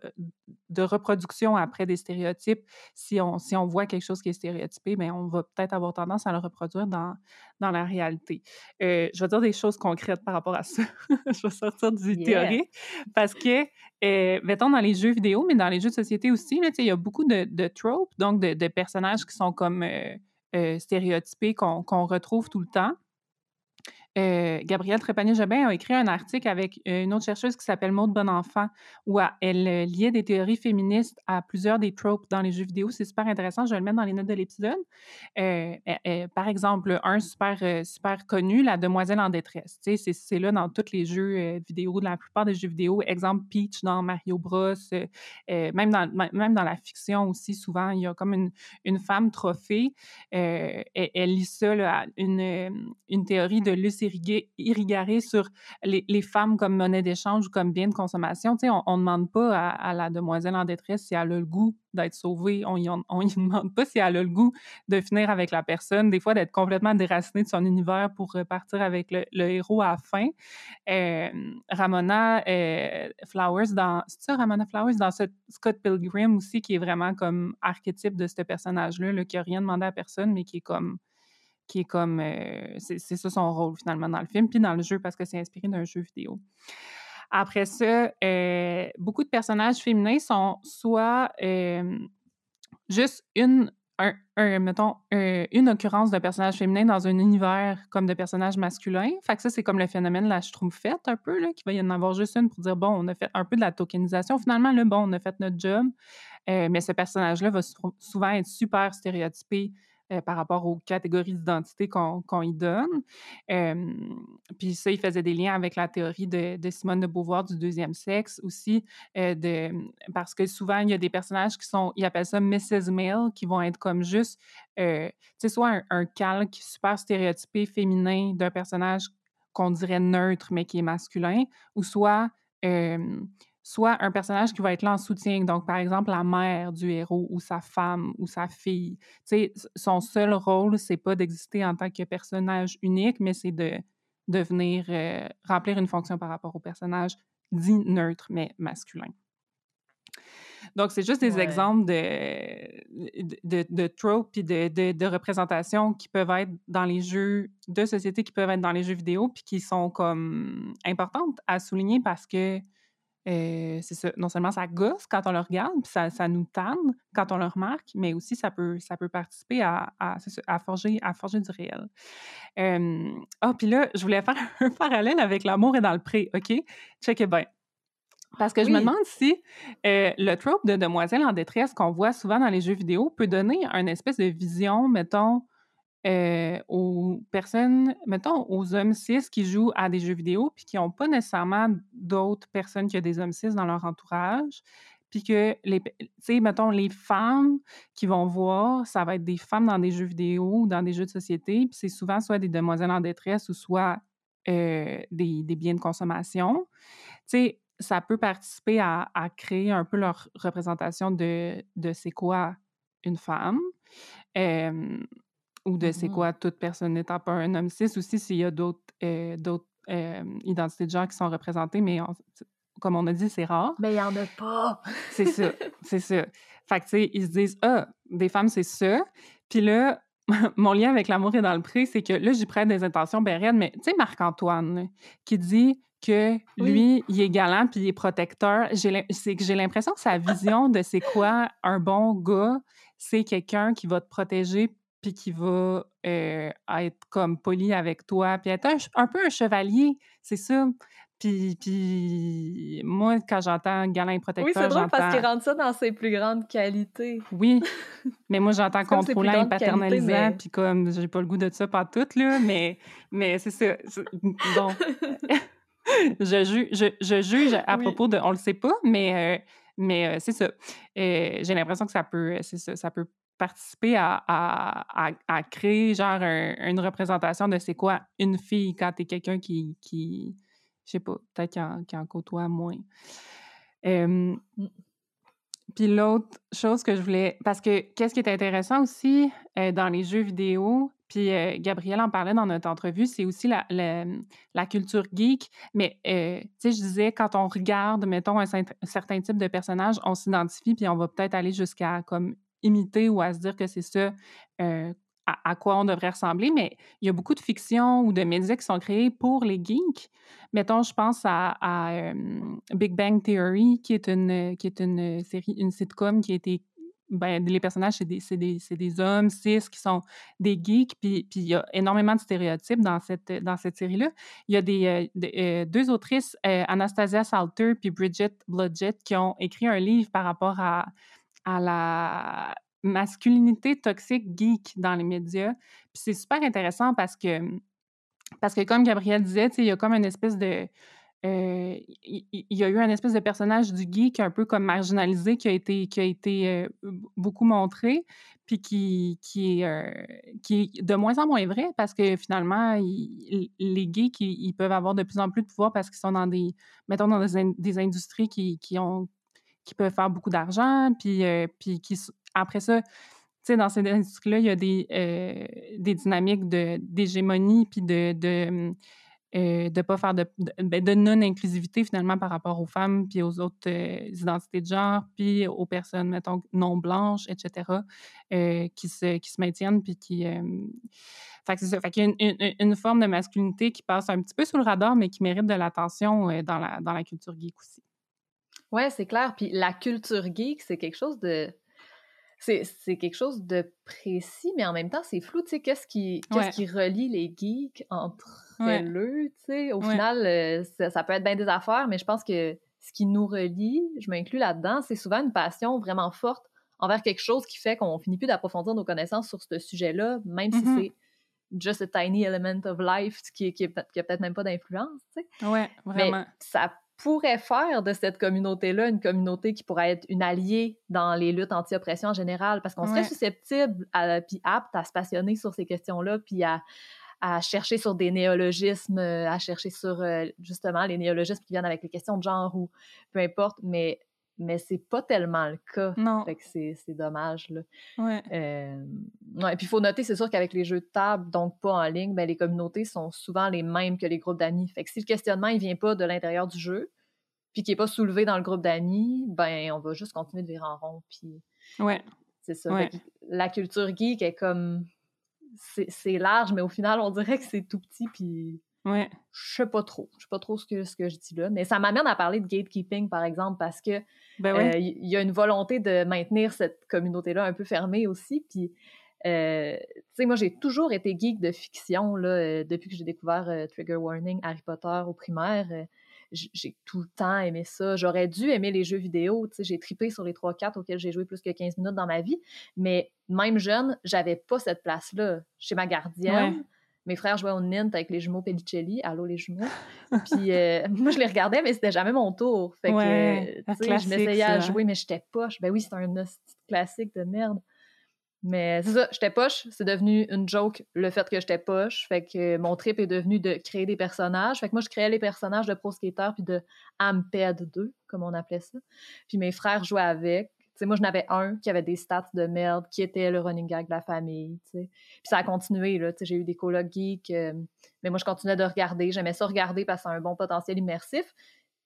de, reproduction après des stéréotypes. Si on, si on voit quelque chose qui est stéréotypé, bien, on va peut-être avoir tendance à le reproduire dans, dans la réalité. Euh, je vais dire des choses concrètes par rapport à ça. je vais sortir du théorique parce que, euh, mettons, dans les jeux vidéo, mais dans les jeux de société aussi, il y a beaucoup de, de tropes, donc de, personnages qui sont comme euh, stéréotypés qu'on retrouve tout le temps. Euh, Gabrielle Trépanier-Jobin a écrit un article avec euh, une autre chercheuse qui s'appelle Maude Bonenfant, où elle euh, liait des théories féministes à plusieurs des tropes dans les jeux vidéo. C'est super intéressant, je vais le mettre dans les notes de l'épisode. par exemple, un super, super connu, La demoiselle en détresse. C'est là dans tous les jeux vidéo, dans la plupart des jeux vidéo. Exemple, Peach dans Mario Bros. même, dans, la fiction aussi, souvent, il y a comme une, femme trophée. Elle, elle, lit ça, là, une, une théorie de Lucie irriguer sur les, femmes comme monnaie d'échange ou comme bien de consommation. Tu sais, on ne demande pas à, la demoiselle en détresse si elle a le goût d'être sauvée. On ne lui demande pas si elle a le goût de finir avec la personne. Des fois, d'être complètement déracinée de son univers pour repartir avec le, héros à la fin. Euh, Ramona euh, Flowers dans... C'est ça, Ramona Flowers dans ce Scott Pilgrim aussi, qui est vraiment comme archétype de ce personnage-là, là, qui n'a rien demandé à personne, mais qui est comme qui est comme. c'est ça son rôle finalement dans le film, puis dans le jeu parce que c'est inspiré d'un jeu vidéo. Après ça, beaucoup de personnages féminins sont soit juste une un, mettons, une occurrence d'un personnage féminin dans un univers comme de personnage masculin. Fait que ça, c'est comme le phénomène la schtroumpfette, un peu, là, qu'il va y en avoir juste une pour dire, bon, on a fait un peu de la tokenisation. Finalement, là, bon, on a fait notre job. Euh, mais ce personnage-là va souvent être super stéréotypé euh, par rapport aux catégories d'identité qu'on y donne. puis ça, il faisait des liens avec la théorie de, Simone de Beauvoir du deuxième sexe aussi, euh, de, parce que souvent, il y a des personnages qui sont, ils appellent ça Mrs. Male, qui vont être comme juste, euh, tu sais, soit un, calque super stéréotypé féminin d'un personnage qu'on dirait neutre, mais qui est masculin, ou soit soit un personnage qui va être là en soutien, donc par exemple la mère du héros ou sa femme ou sa fille. Tu sais, son seul rôle, c'est pas d'exister en tant que personnage unique, mais c'est de, de venir euh, remplir une fonction par rapport au personnage dit neutre, mais masculin. Donc, c'est juste des exemples de, de, de, tropes et de, de, de, représentations qui peuvent être dans les jeux de société, qui peuvent être dans les jeux vidéo, puis qui sont comme importantes à souligner parce que c'est ça. Non seulement ça gosse quand on le regarde, puis ça, ça, nous tanne quand on le remarque, mais aussi ça peut, ça peut participer à, à, à forger, à forger du réel. Ah, puis là, je voulais faire un parallèle avec L'amour est dans le pré, OK? Check bien. Parce que je me demande si le trope de demoiselle en détresse qu'on voit souvent dans les jeux vidéo peut donner une espèce de vision, mettons, euh, aux personnes, mettons, aux hommes cis qui jouent à des jeux vidéo puis qui n'ont pas nécessairement d'autres personnes ont des hommes cis dans leur entourage. Puis que, les, tu sais, mettons, les femmes qui vont voir, ça va être des femmes dans des jeux vidéo ou dans des jeux de société. Puis c'est souvent soit des demoiselles en détresse ou soit euh, des, biens de consommation. Tu sais, ça peut participer à, à, créer un peu leur représentation de, de c'est quoi une femme. Euh, ou de c'est mmh quoi toute personne n'étant pas un homme cis aussi s'il y a d'autres euh, d'autres euh, identités de genre qui sont représentées, mais comme on a dit, c'est rare. Mais il n'y en a pas! c'est ça, c'est ça. Fait que, tu sais, ils se disent, ah, des femmes, c'est ça. Puis là, mon lien avec l'amour est dans le prix, c'est que là, j'y prête des intentions bien mais tu sais, Marc-Antoine, qui dit que lui, il est galant puis il est protecteur, c'est que j'ai l'impression que sa vision de c'est quoi un bon gars, c'est quelqu'un qui va te protéger puis qui va être comme poli avec toi, puis être un, peu un chevalier, c'est ça. Puis, puis moi, quand j'entends galant et protecteur, Oui, c'est drôle parce qu'il rentre ça dans ses plus grandes qualités. Oui, mais moi, j'entends contrôlant et paternalisant, puis comme, j'ai pas le goût de ça, pas tout, là, mais, mais c'est ça. Bon. je, juge, je, juge à propos de... On le sait pas, mais... mais c'est ça. j'ai l'impression que ça peut, ça, ça peut participer à, à, créer genre une représentation de c'est quoi une fille quand tu es quelqu'un qui, qui, je sais pas, peut-être qui, en, côtoie moins. Mmh. Puis l'autre chose que je voulais, parce que qu'est-ce qui est intéressant aussi dans les jeux vidéo, puis Gabrielle en parlait dans notre entrevue, c'est aussi la, la, culture geek. Mais tu sais, je disais, quand on regarde, mettons, un, un certain type de personnage, on s'identifie, puis on va peut-être aller jusqu'à comme imiter ou à se dire que c'est ça à, quoi on devrait ressembler, mais il y a beaucoup de fiction ou de médias qui sont créés pour les geeks. Mettons, je pense à, Big Bang Theory, qui est une, qui est une série, une sitcom qui a été ben, les personnages, c'est des, des, des, hommes cis qui sont des geeks, puis, puis il y a énormément de stéréotypes dans cette, dans cette série-là. Il y a des, deux autrices, Anastasia Salter puis Bridget Blodgett, qui ont écrit un livre par rapport à, à la masculinité toxique geek dans les médias. Puis c'est super intéressant parce que, parce que comme Gabrielle disait, il y a comme une espèce de... Euh, il y, a eu un espèce de personnage du geek un peu comme marginalisé qui a été, qui a été euh, beaucoup montré, puis qui, qui, est, euh, qui est de moins en moins vrai parce que finalement, les geeks, ils, peuvent avoir de plus en plus de pouvoir parce qu'ils sont dans des, mettons, dans des, des industries qui, qui, ont, qui peuvent faire beaucoup d'argent, puis, euh, puis qui, après ça, dans ces industries-là, il y a des, euh, des dynamiques d'hégémonie, puis de, de, de ne pas faire de, ben, de, non-inclusivité finalement par rapport aux femmes, puis aux autres identités de genre, puis aux personnes, mettons, non blanches, etc., qui, se, qui se maintiennent, puis qui... Fait c'est ça. Fait qu'il y a une, une, forme de masculinité qui passe un petit peu sous le radar, mais qui mérite de l'attention dans, la, dans la culture geek aussi. Ouais, c'est clair. Puis la culture geek, c'est quelque chose de c'est quelque chose de précis, mais en même temps, c'est flou. Tu sais, qu'est-ce qui, qu'est-ce qui relie les geeks entre eux? Tu sais, au final, euh, ça, peut être bien des affaires, mais je pense que ce qui nous relie, je m'inclus là-dedans, c'est souvent une passion vraiment forte envers quelque chose qui fait qu'on finit plus d'approfondir nos connaissances sur ce sujet-là, même si mm-hmm. c'est just a tiny element of life qui, qui, qui a peut-être même pas d'influence, tu sais? Ouais, vraiment. Mais ça pourrait faire de cette communauté-là une communauté qui pourrait être une alliée dans les luttes anti-oppression en général, parce qu'on serait susceptible puis apte à se passionner sur ces questions-là, puis à, chercher sur des néologismes, à chercher sur euh, justement les néologismes qui viennent avec les questions de genre ou peu importe, mais mais c'est pas tellement le cas. Non. Fait que c'est, dommage, là. Ouais. Euh, ouais. Puis il faut noter, c'est sûr qu'avec les jeux de table, donc pas en ligne, ben, les communautés sont souvent les mêmes que les groupes d'amis. Fait que si le questionnement, il vient pas de l'intérieur du jeu, puis qu'il est pas soulevé dans le groupe d'amis, ben, on va juste continuer de virer en rond, puis... Ouais. C'est ça. la culture geek est comme... C'est, c'est large, mais au final, on dirait que c'est tout petit, puis Ouais. Je sais pas trop. Je sais pas trop ce que, ce que je dis là. Mais ça m'amène à parler de gatekeeping, par exemple, parce que ben euh, il y, a une volonté de maintenir cette communauté-là un peu fermée aussi. Puis, euh, tu sais, moi, j'ai toujours été geek de fiction, là, euh, depuis que j'ai découvert Trigger Warning, Harry Potter au primaire. j'ai tout le temps aimé ça. J'aurais dû aimer les jeux vidéo. Tu sais, j'ai tripé sur les 3-4 auxquels j'ai joué plus que 15 minutes dans ma vie. Mais même jeune, j'avais pas cette place-là. Chez ma gardienne, mes frères jouaient au Nint avec les jumeaux Pellicelli. Allô, les jumeaux. Puis euh, moi, je les regardais, mais c'était jamais mon tour. Fait que, je m'essayais à jouer, mais j'étais poche. Ben oui, c'est un classique de merde. Mais c'est ça, j'étais poche. C'est devenu une joke, le fait que j'étais poche. Fait que mon trip est devenu de créer des personnages. Fait que moi, je créais les personnages de Pro Skater puis de Amped 2, comme on appelait ça. Puis mes frères jouaient avec moi, je n'avais un qui avait des stats de merde, qui était le running gag de la famille. Puis ça a continué. Là, j'ai eu des colocs geeks, euh, mais moi, je continuais de regarder. J'aimais ça regarder parce que c'est un bon potentiel immersif.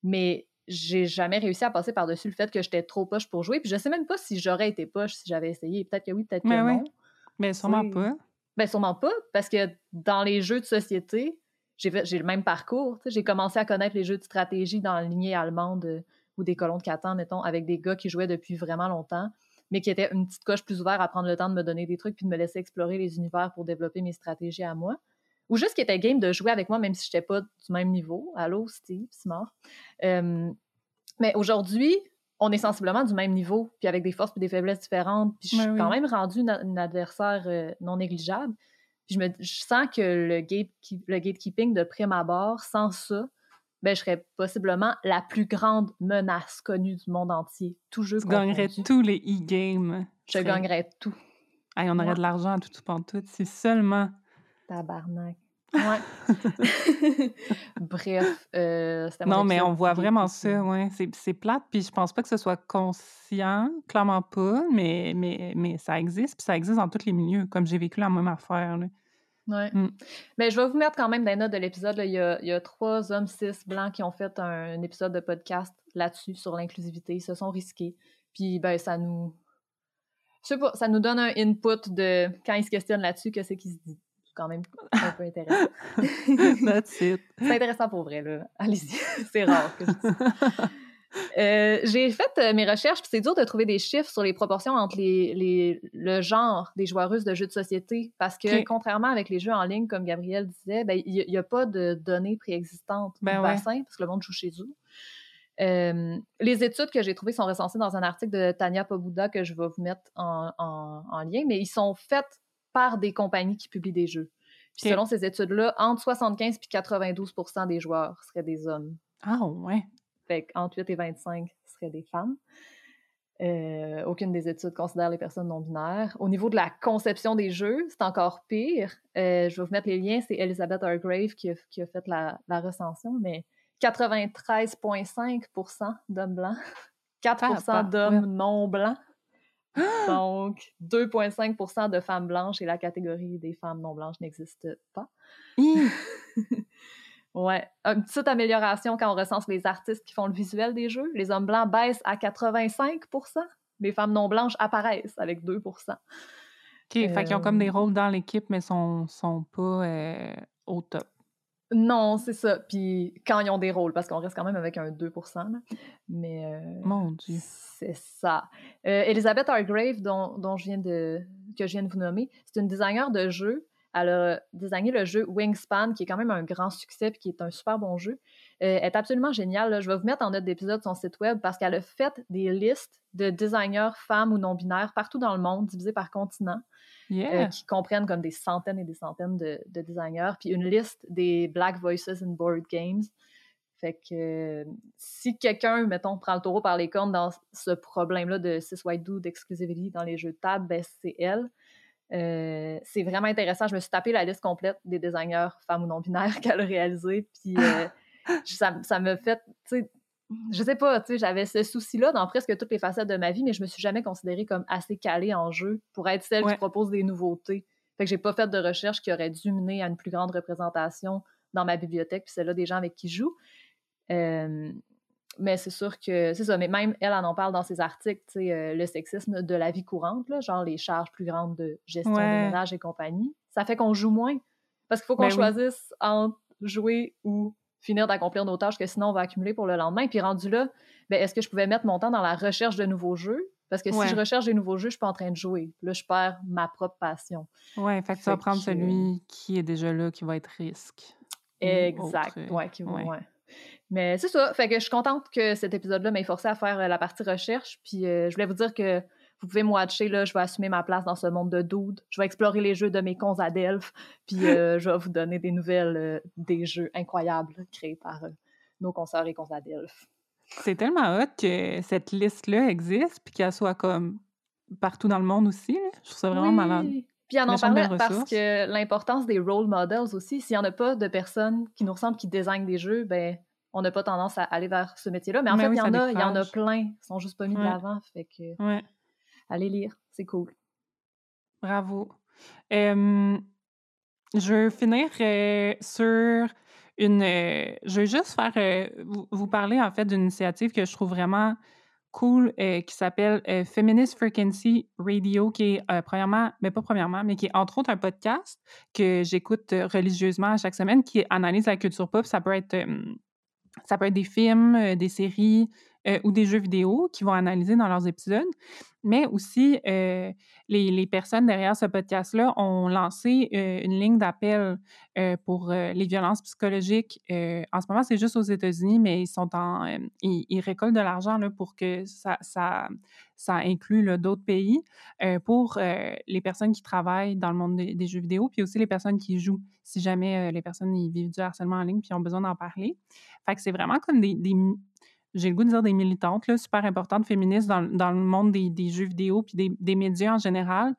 Mais j'ai jamais réussi à passer par-dessus le fait que j'étais trop poche pour jouer. Puis je sais même pas si j'aurais été poche si j'avais essayé. Peut-être que oui, peut-être que mais non. Mais sûrement pas. Ben sûrement pas, parce que dans les jeux de société, j'ai le même parcours. J'ai commencé à connaître les jeux de stratégie dans la lignée allemande ou des colons de Catan, mettons, avec des gars qui jouaient depuis vraiment longtemps, mais qui étaient une petite coche plus ouverte à prendre le temps de me donner des trucs puis de me laisser explorer les univers pour développer mes stratégies à moi. Ou juste qui étaient game de jouer avec moi, même si je n'étais pas du même niveau. Allô, Steve, c'est mort. mais aujourd'hui, on est sensiblement du même niveau, puis avec des forces et des faiblesses différentes. Puis je suis quand même rendue une, adversaire euh, non négligeable. Puis je, me, je sens que le, le gatekeeping de prime abord, sans ça, ben, je serais possiblement la plus grande menace connue du monde entier. Tout jeu Tu gagnerais tous les e-games. Je gagnerais tout. on aurait de l'argent à tout, tout, tout. C'est seulement... Tabarnak. Ouais. Bref, euh, Non, mais on voit vraiment ça, ouais. C'est plate, puis je pense pas que ce soit conscient, clairement pas, mais, mais, mais ça existe, puis ça existe dans tous les milieux, comme j'ai vécu la même affaire. Là. Oui. Mais mm. ben, je vais vous mettre quand même dans les notes de l'épisode. Il, il, y a trois hommes cis blancs qui ont fait un, épisode de podcast là-dessus, sur l'inclusivité. Ils se sont risqués. Puis, ben, ça nous. Je sais pas, ça nous donne un input de quand ils se questionnent là-dessus, que c'est qui se dit. C'est quand même un peu intéressant. That's it. c'est intéressant pour vrai, là. Allez-y. c'est rare que je dis. Euh, j'ai fait euh, mes recherches, puis c'est dur de trouver des chiffres sur les proportions entre les, le genre des joueuses de jeux de société, parce que contrairement avec les jeux en ligne, comme Gabriel disait, ben, il n'y a, pas de données préexistantes ben bassin, parce que le monde joue chez eux. Euh, les études que j'ai trouvées sont recensées dans un article de Tania Pobuda que je vais vous mettre en, lien, mais ils sont faits par des compagnies qui publient des jeux. Puis selon ces études-là, entre 75 et 92% des joueurs seraient des hommes. Ah ouais. Fait entre 8 et 25 seraient des femmes. Euh, aucune des études considère les personnes non binaires. Au niveau de la conception des jeux, c'est encore pire. Euh, je vais vous mettre les liens. C'est Elizabeth Hargrave qui a, qui a fait la, la, recension, mais 93,5% d'hommes blancs, 4 d'hommes non blancs. Donc, 2,5% de femmes blanches et la catégorie des femmes non blanches n'existe pas. Ouais. Une petite amélioration quand on recense les artistes qui font le visuel des jeux. Les hommes blancs baissent à 85% les femmes non blanches apparaissent avec 2% OK, fait qu'ils ont comme des rôles dans l'équipe, mais sont, sont pas euh, au top. Non, c'est ça. Puis quand ils ont des rôles, parce qu'on reste quand même avec un 2 Mais. Euh, Mon Dieu. C'est ça. Euh, Elizabeth Hargrave, dont, dont, je viens de, que je viens de vous nommer, c'est une designer de jeux. Elle a designé le jeu Wingspan, qui est quand même un grand succès et qui est un super bon jeu. Euh, elle est absolument géniale. Je vais vous mettre en note d'épisode son site web parce qu'elle a fait des listes de designers femmes ou non-binaires partout dans le monde, divisées par continent. Euh, qui comprennent comme des centaines et des centaines de, designers, puis une liste des Black Voices in Board Games. Fait que si quelqu'un, mettons, prend le taureau par les cornes dans ce problème-là de cis white dude d'exclusivity dans les jeux de table, ben c'est elle. Euh, c'est vraiment intéressant. Je me suis tapé la liste complète des designers femmes ou non-binaires qu'elle a réalisé, puis euh, ça, ça me fait, tu sais, je sais pas, tu sais, j'avais ce souci-là dans presque toutes les facettes de ma vie, mais je me suis jamais considérée comme assez calée en jeu pour être celle qui propose des nouveautés. Fait que j'ai pas fait de recherche qui aurait dû mener à une plus grande représentation dans ma bibliothèque, puis celle-là des gens avec qui je joue. Mais c'est sûr que c'est ça. Mais même elle en, en parle dans ses articles, euh, le sexisme de la vie courante, là, genre les charges plus grandes de gestion des ménages et compagnie. Ça fait qu'on joue moins. Parce qu'il faut qu'on ben choisisse entre jouer ou finir d'accomplir nos tâches que sinon on va accumuler pour le lendemain. Puis rendu là, ben, est-ce que je pouvais mettre mon temps dans la recherche de nouveaux jeux? Parce que si je recherche des nouveaux jeux, je suis pas en train de jouer. Là, je perds ma propre passion. Oui, fait que tu vas prendre celui qui est déjà là, qui va être risque. Exact. Ouais, qui va, Mais c'est ça. Fait que je suis contente que cet épisode-là m'ait forcé à faire euh, la partie recherche. Puis euh, je voulais vous dire que vous pouvez me watcher, là, je vais assumer ma place dans ce monde de dudes. Je vais explorer les jeux de mes cons à Delphes, puis euh, je vais vous donner des nouvelles euh, des jeux incroyables créés par euh, nos consoeurs et cons à Delphes. C'est tellement hot que cette liste-là existe, puis qu'elle soit comme partout dans le monde aussi. Je trouve ça vraiment malade. Puis on en parlait parce que l'importance des role models aussi, s'il n'y en a pas de personnes qui nous ressemblent, qui désignent des jeux, ben on n'a pas tendance à aller vers ce métier-là. Mais en fait, il y en a, il y en a plein. Ils sont juste pas mis de l'avant. Fait que allez lire, c'est cool. Bravo. je veux finir sur une. je veux juste faire vous, parler en fait d'une initiative que je trouve vraiment cool qui s'appelle Feminist Frequency Radio, qui est premièrement, mais pas premièrement, mais qui est entre autres un podcast que j'écoute religieusement chaque semaine qui analyse la culture pop. Ça peut être, ça peut être des films, des séries, euh, ou des jeux vidéo qui vont analyser dans leurs épisodes. Mais aussi, euh, les, personnes derrière ce podcast-là ont lancé euh, une ligne d'appel pour les violences psychologiques. en ce moment, c'est juste aux États-Unis, mais ils sont en, ils, récoltent de l'argent pour que ça, ça, ça inclut d'autres pays pour les personnes qui travaillent dans le monde des, jeux vidéo, puis aussi les personnes qui jouent, si jamais les personnes vivent du harcèlement en ligne puis ont besoin d'en parler. Fait que c'est vraiment comme des j'ai le goût de dire des militantes super importantes féministes dans, le monde des, jeux vidéo puis des, médias en général.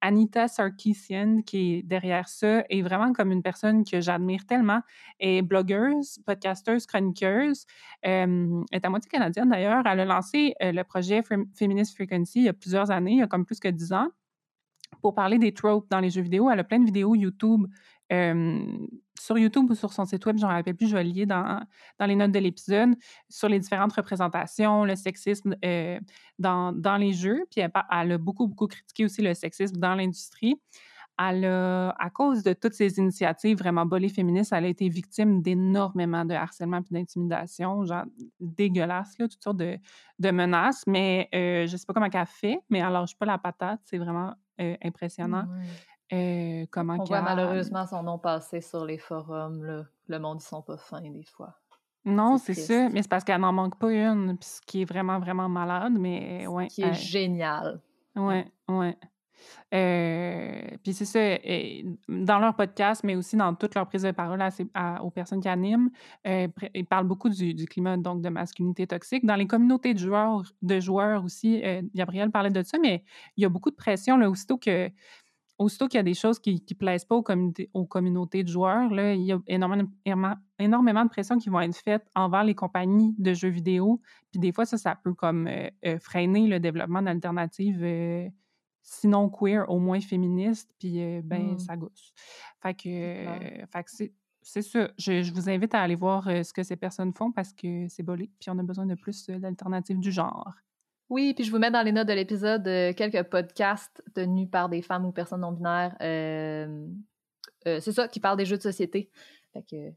Anita Sarkeesian, qui est derrière ça, est vraiment comme une personne que j'admire tellement. Elle est blogueuse, podcasteuse, chroniqueuse. elle est à moitié canadienne d'ailleurs. Elle a lancé euh, le projet Feminist Frequency il y a plusieurs années, il y a comme plus que dix ans, pour parler des tropes dans les jeux vidéo. Elle a plein de vidéos YouTube sur YouTube ou sur son site web, j'en rappelle plus, je vais lier dans, dans les notes de l'épisode, sur les différentes représentations, le sexisme euh, dans, dans, les jeux. Puis elle, a beaucoup, beaucoup critiqué aussi le sexisme dans l'industrie. Elle a, à cause de toutes ces initiatives vraiment bolées féministes, elle a été victime d'énormément de harcèlement et d'intimidation, genre dégueulasse, là, toutes sortes de, de menaces. Mais euh, je ne sais pas comment elle fait, mais elle lâche pas la patate. C'est vraiment euh, impressionnant. Euh, comment On voit malheureusement son nom passer sur les forums. Le monde, ils sont pas fins des fois. Non, c'est ça, mais c'est parce qu'elle n'en manque pas une, ce qui est vraiment, vraiment malade, mais ouais. qui est génial. Ouais, ouais. Euh, puis c'est ça, dans leur podcast, mais aussi dans toute leur prise de parole aux personnes qui animent, euh, ils parlent beaucoup du, climat, donc de masculinité toxique. Dans les communautés de joueurs, de joueurs aussi, Gabriel parlait de ça, mais il y a beaucoup de pression, là, aussitôt que aussitôt qu'il y a des choses qui ne plaisent pas aux, aux, communautés de joueurs, là, il y a énormément, énormément de pression qui vont être faites envers les compagnies de jeux vidéo. Puis des fois, ça, ça peut comme euh, euh, freiner le développement d'alternatives, euh, sinon queer, au moins féministes, puis ben, mmh. ça gosse. Fait que, fait que c'est ça. Je, vous invite à aller voir ce que ces personnes font parce que c'est bolé, puis on a besoin de plus d'alternatives du genre. Oui, puis je vous mets dans les notes de l'épisode quelques podcasts tenus par des femmes ou personnes non binaires. c'est ça, qui parlent des jeux de société. Fait que,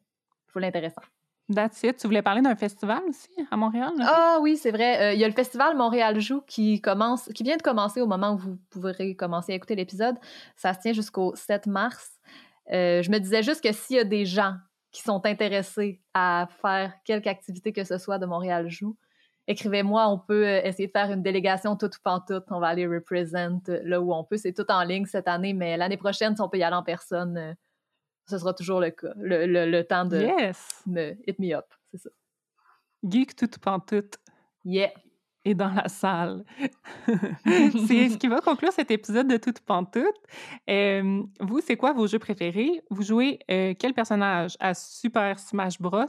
faut l'intéressant. That's it. Tu voulais parler d'un festival aussi à Montréal? Ah oui, c'est vrai. Il y a le festival Montréal Joue qui commence, qui vient de commencer au moment où vous pourrez commencer à écouter l'épisode. Ça se tient jusqu'au 7 mars. Euh, je me disais juste que s'il y a des gens qui sont intéressés à faire quelque activité que ce soit de Montréal Joue, écrivez-moi, on peut euh, essayer de faire une délégation toute ou pantoute. On va aller represent là où on peut. C'est tout en ligne cette année, mais l'année prochaine, si on peut y aller en personne, euh, ce sera toujours le cas. Le, temps de me hit me up, c'est ça. Geek tout ou pantoute. Yeah et dans la salle. c'est ce qui va conclure cet épisode de Toute Pantoute. Euh, vous, c'est quoi vos jeux préférés? Vous jouez euh, quel personnage? À Super Smash Bros,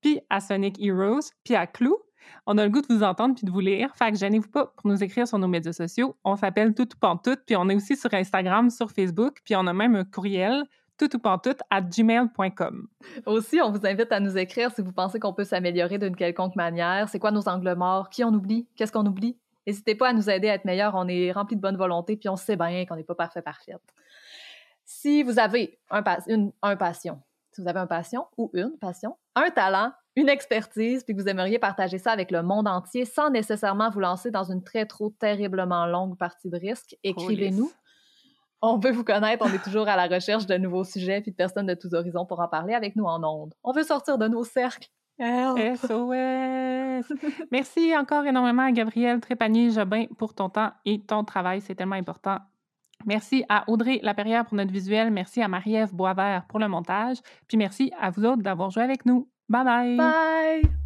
puis à Sonic Heroes, puis à Clou? On a le goût de vous entendre puis de vous lire. Fait que gênez-vous pas pour nous écrire sur nos médias sociaux. On s'appelle Toute Pantoute, puis on est aussi sur Instagram, sur Facebook, puis on a même un courriel tout ou à gmail.com. Aussi, on vous invite à nous écrire si vous pensez qu'on peut s'améliorer d'une quelconque manière. C'est quoi nos angles morts? Qui on oublie? Qu'est-ce qu'on oublie? N'hésitez pas à nous aider à être meilleurs. On est rempli de bonne volonté, puis on sait bien qu'on n'est pas parfait, parfait. Si vous avez un, une, un passion, si vous avez un passion ou une passion, un talent, une expertise, puis que vous aimeriez partager ça avec le monde entier sans nécessairement vous lancer dans une très trop terriblement longue partie de risque, écrivez-nous on veut vous connaître, on est toujours à la recherche de nouveaux sujets puis de personnes de tous horizons pour en parler avec nous en ondes. On veut sortir de nos cercles. SOS! Merci encore énormément à Gabrielle Trépanier-Jobin pour ton temps et ton travail. C'est tellement important. Merci à Audrey Laperrière pour notre visuel. Merci à Marie-Ève Boisvert pour le montage. Puis merci à vous autres d'avoir joué avec nous. Bye-bye. Bye.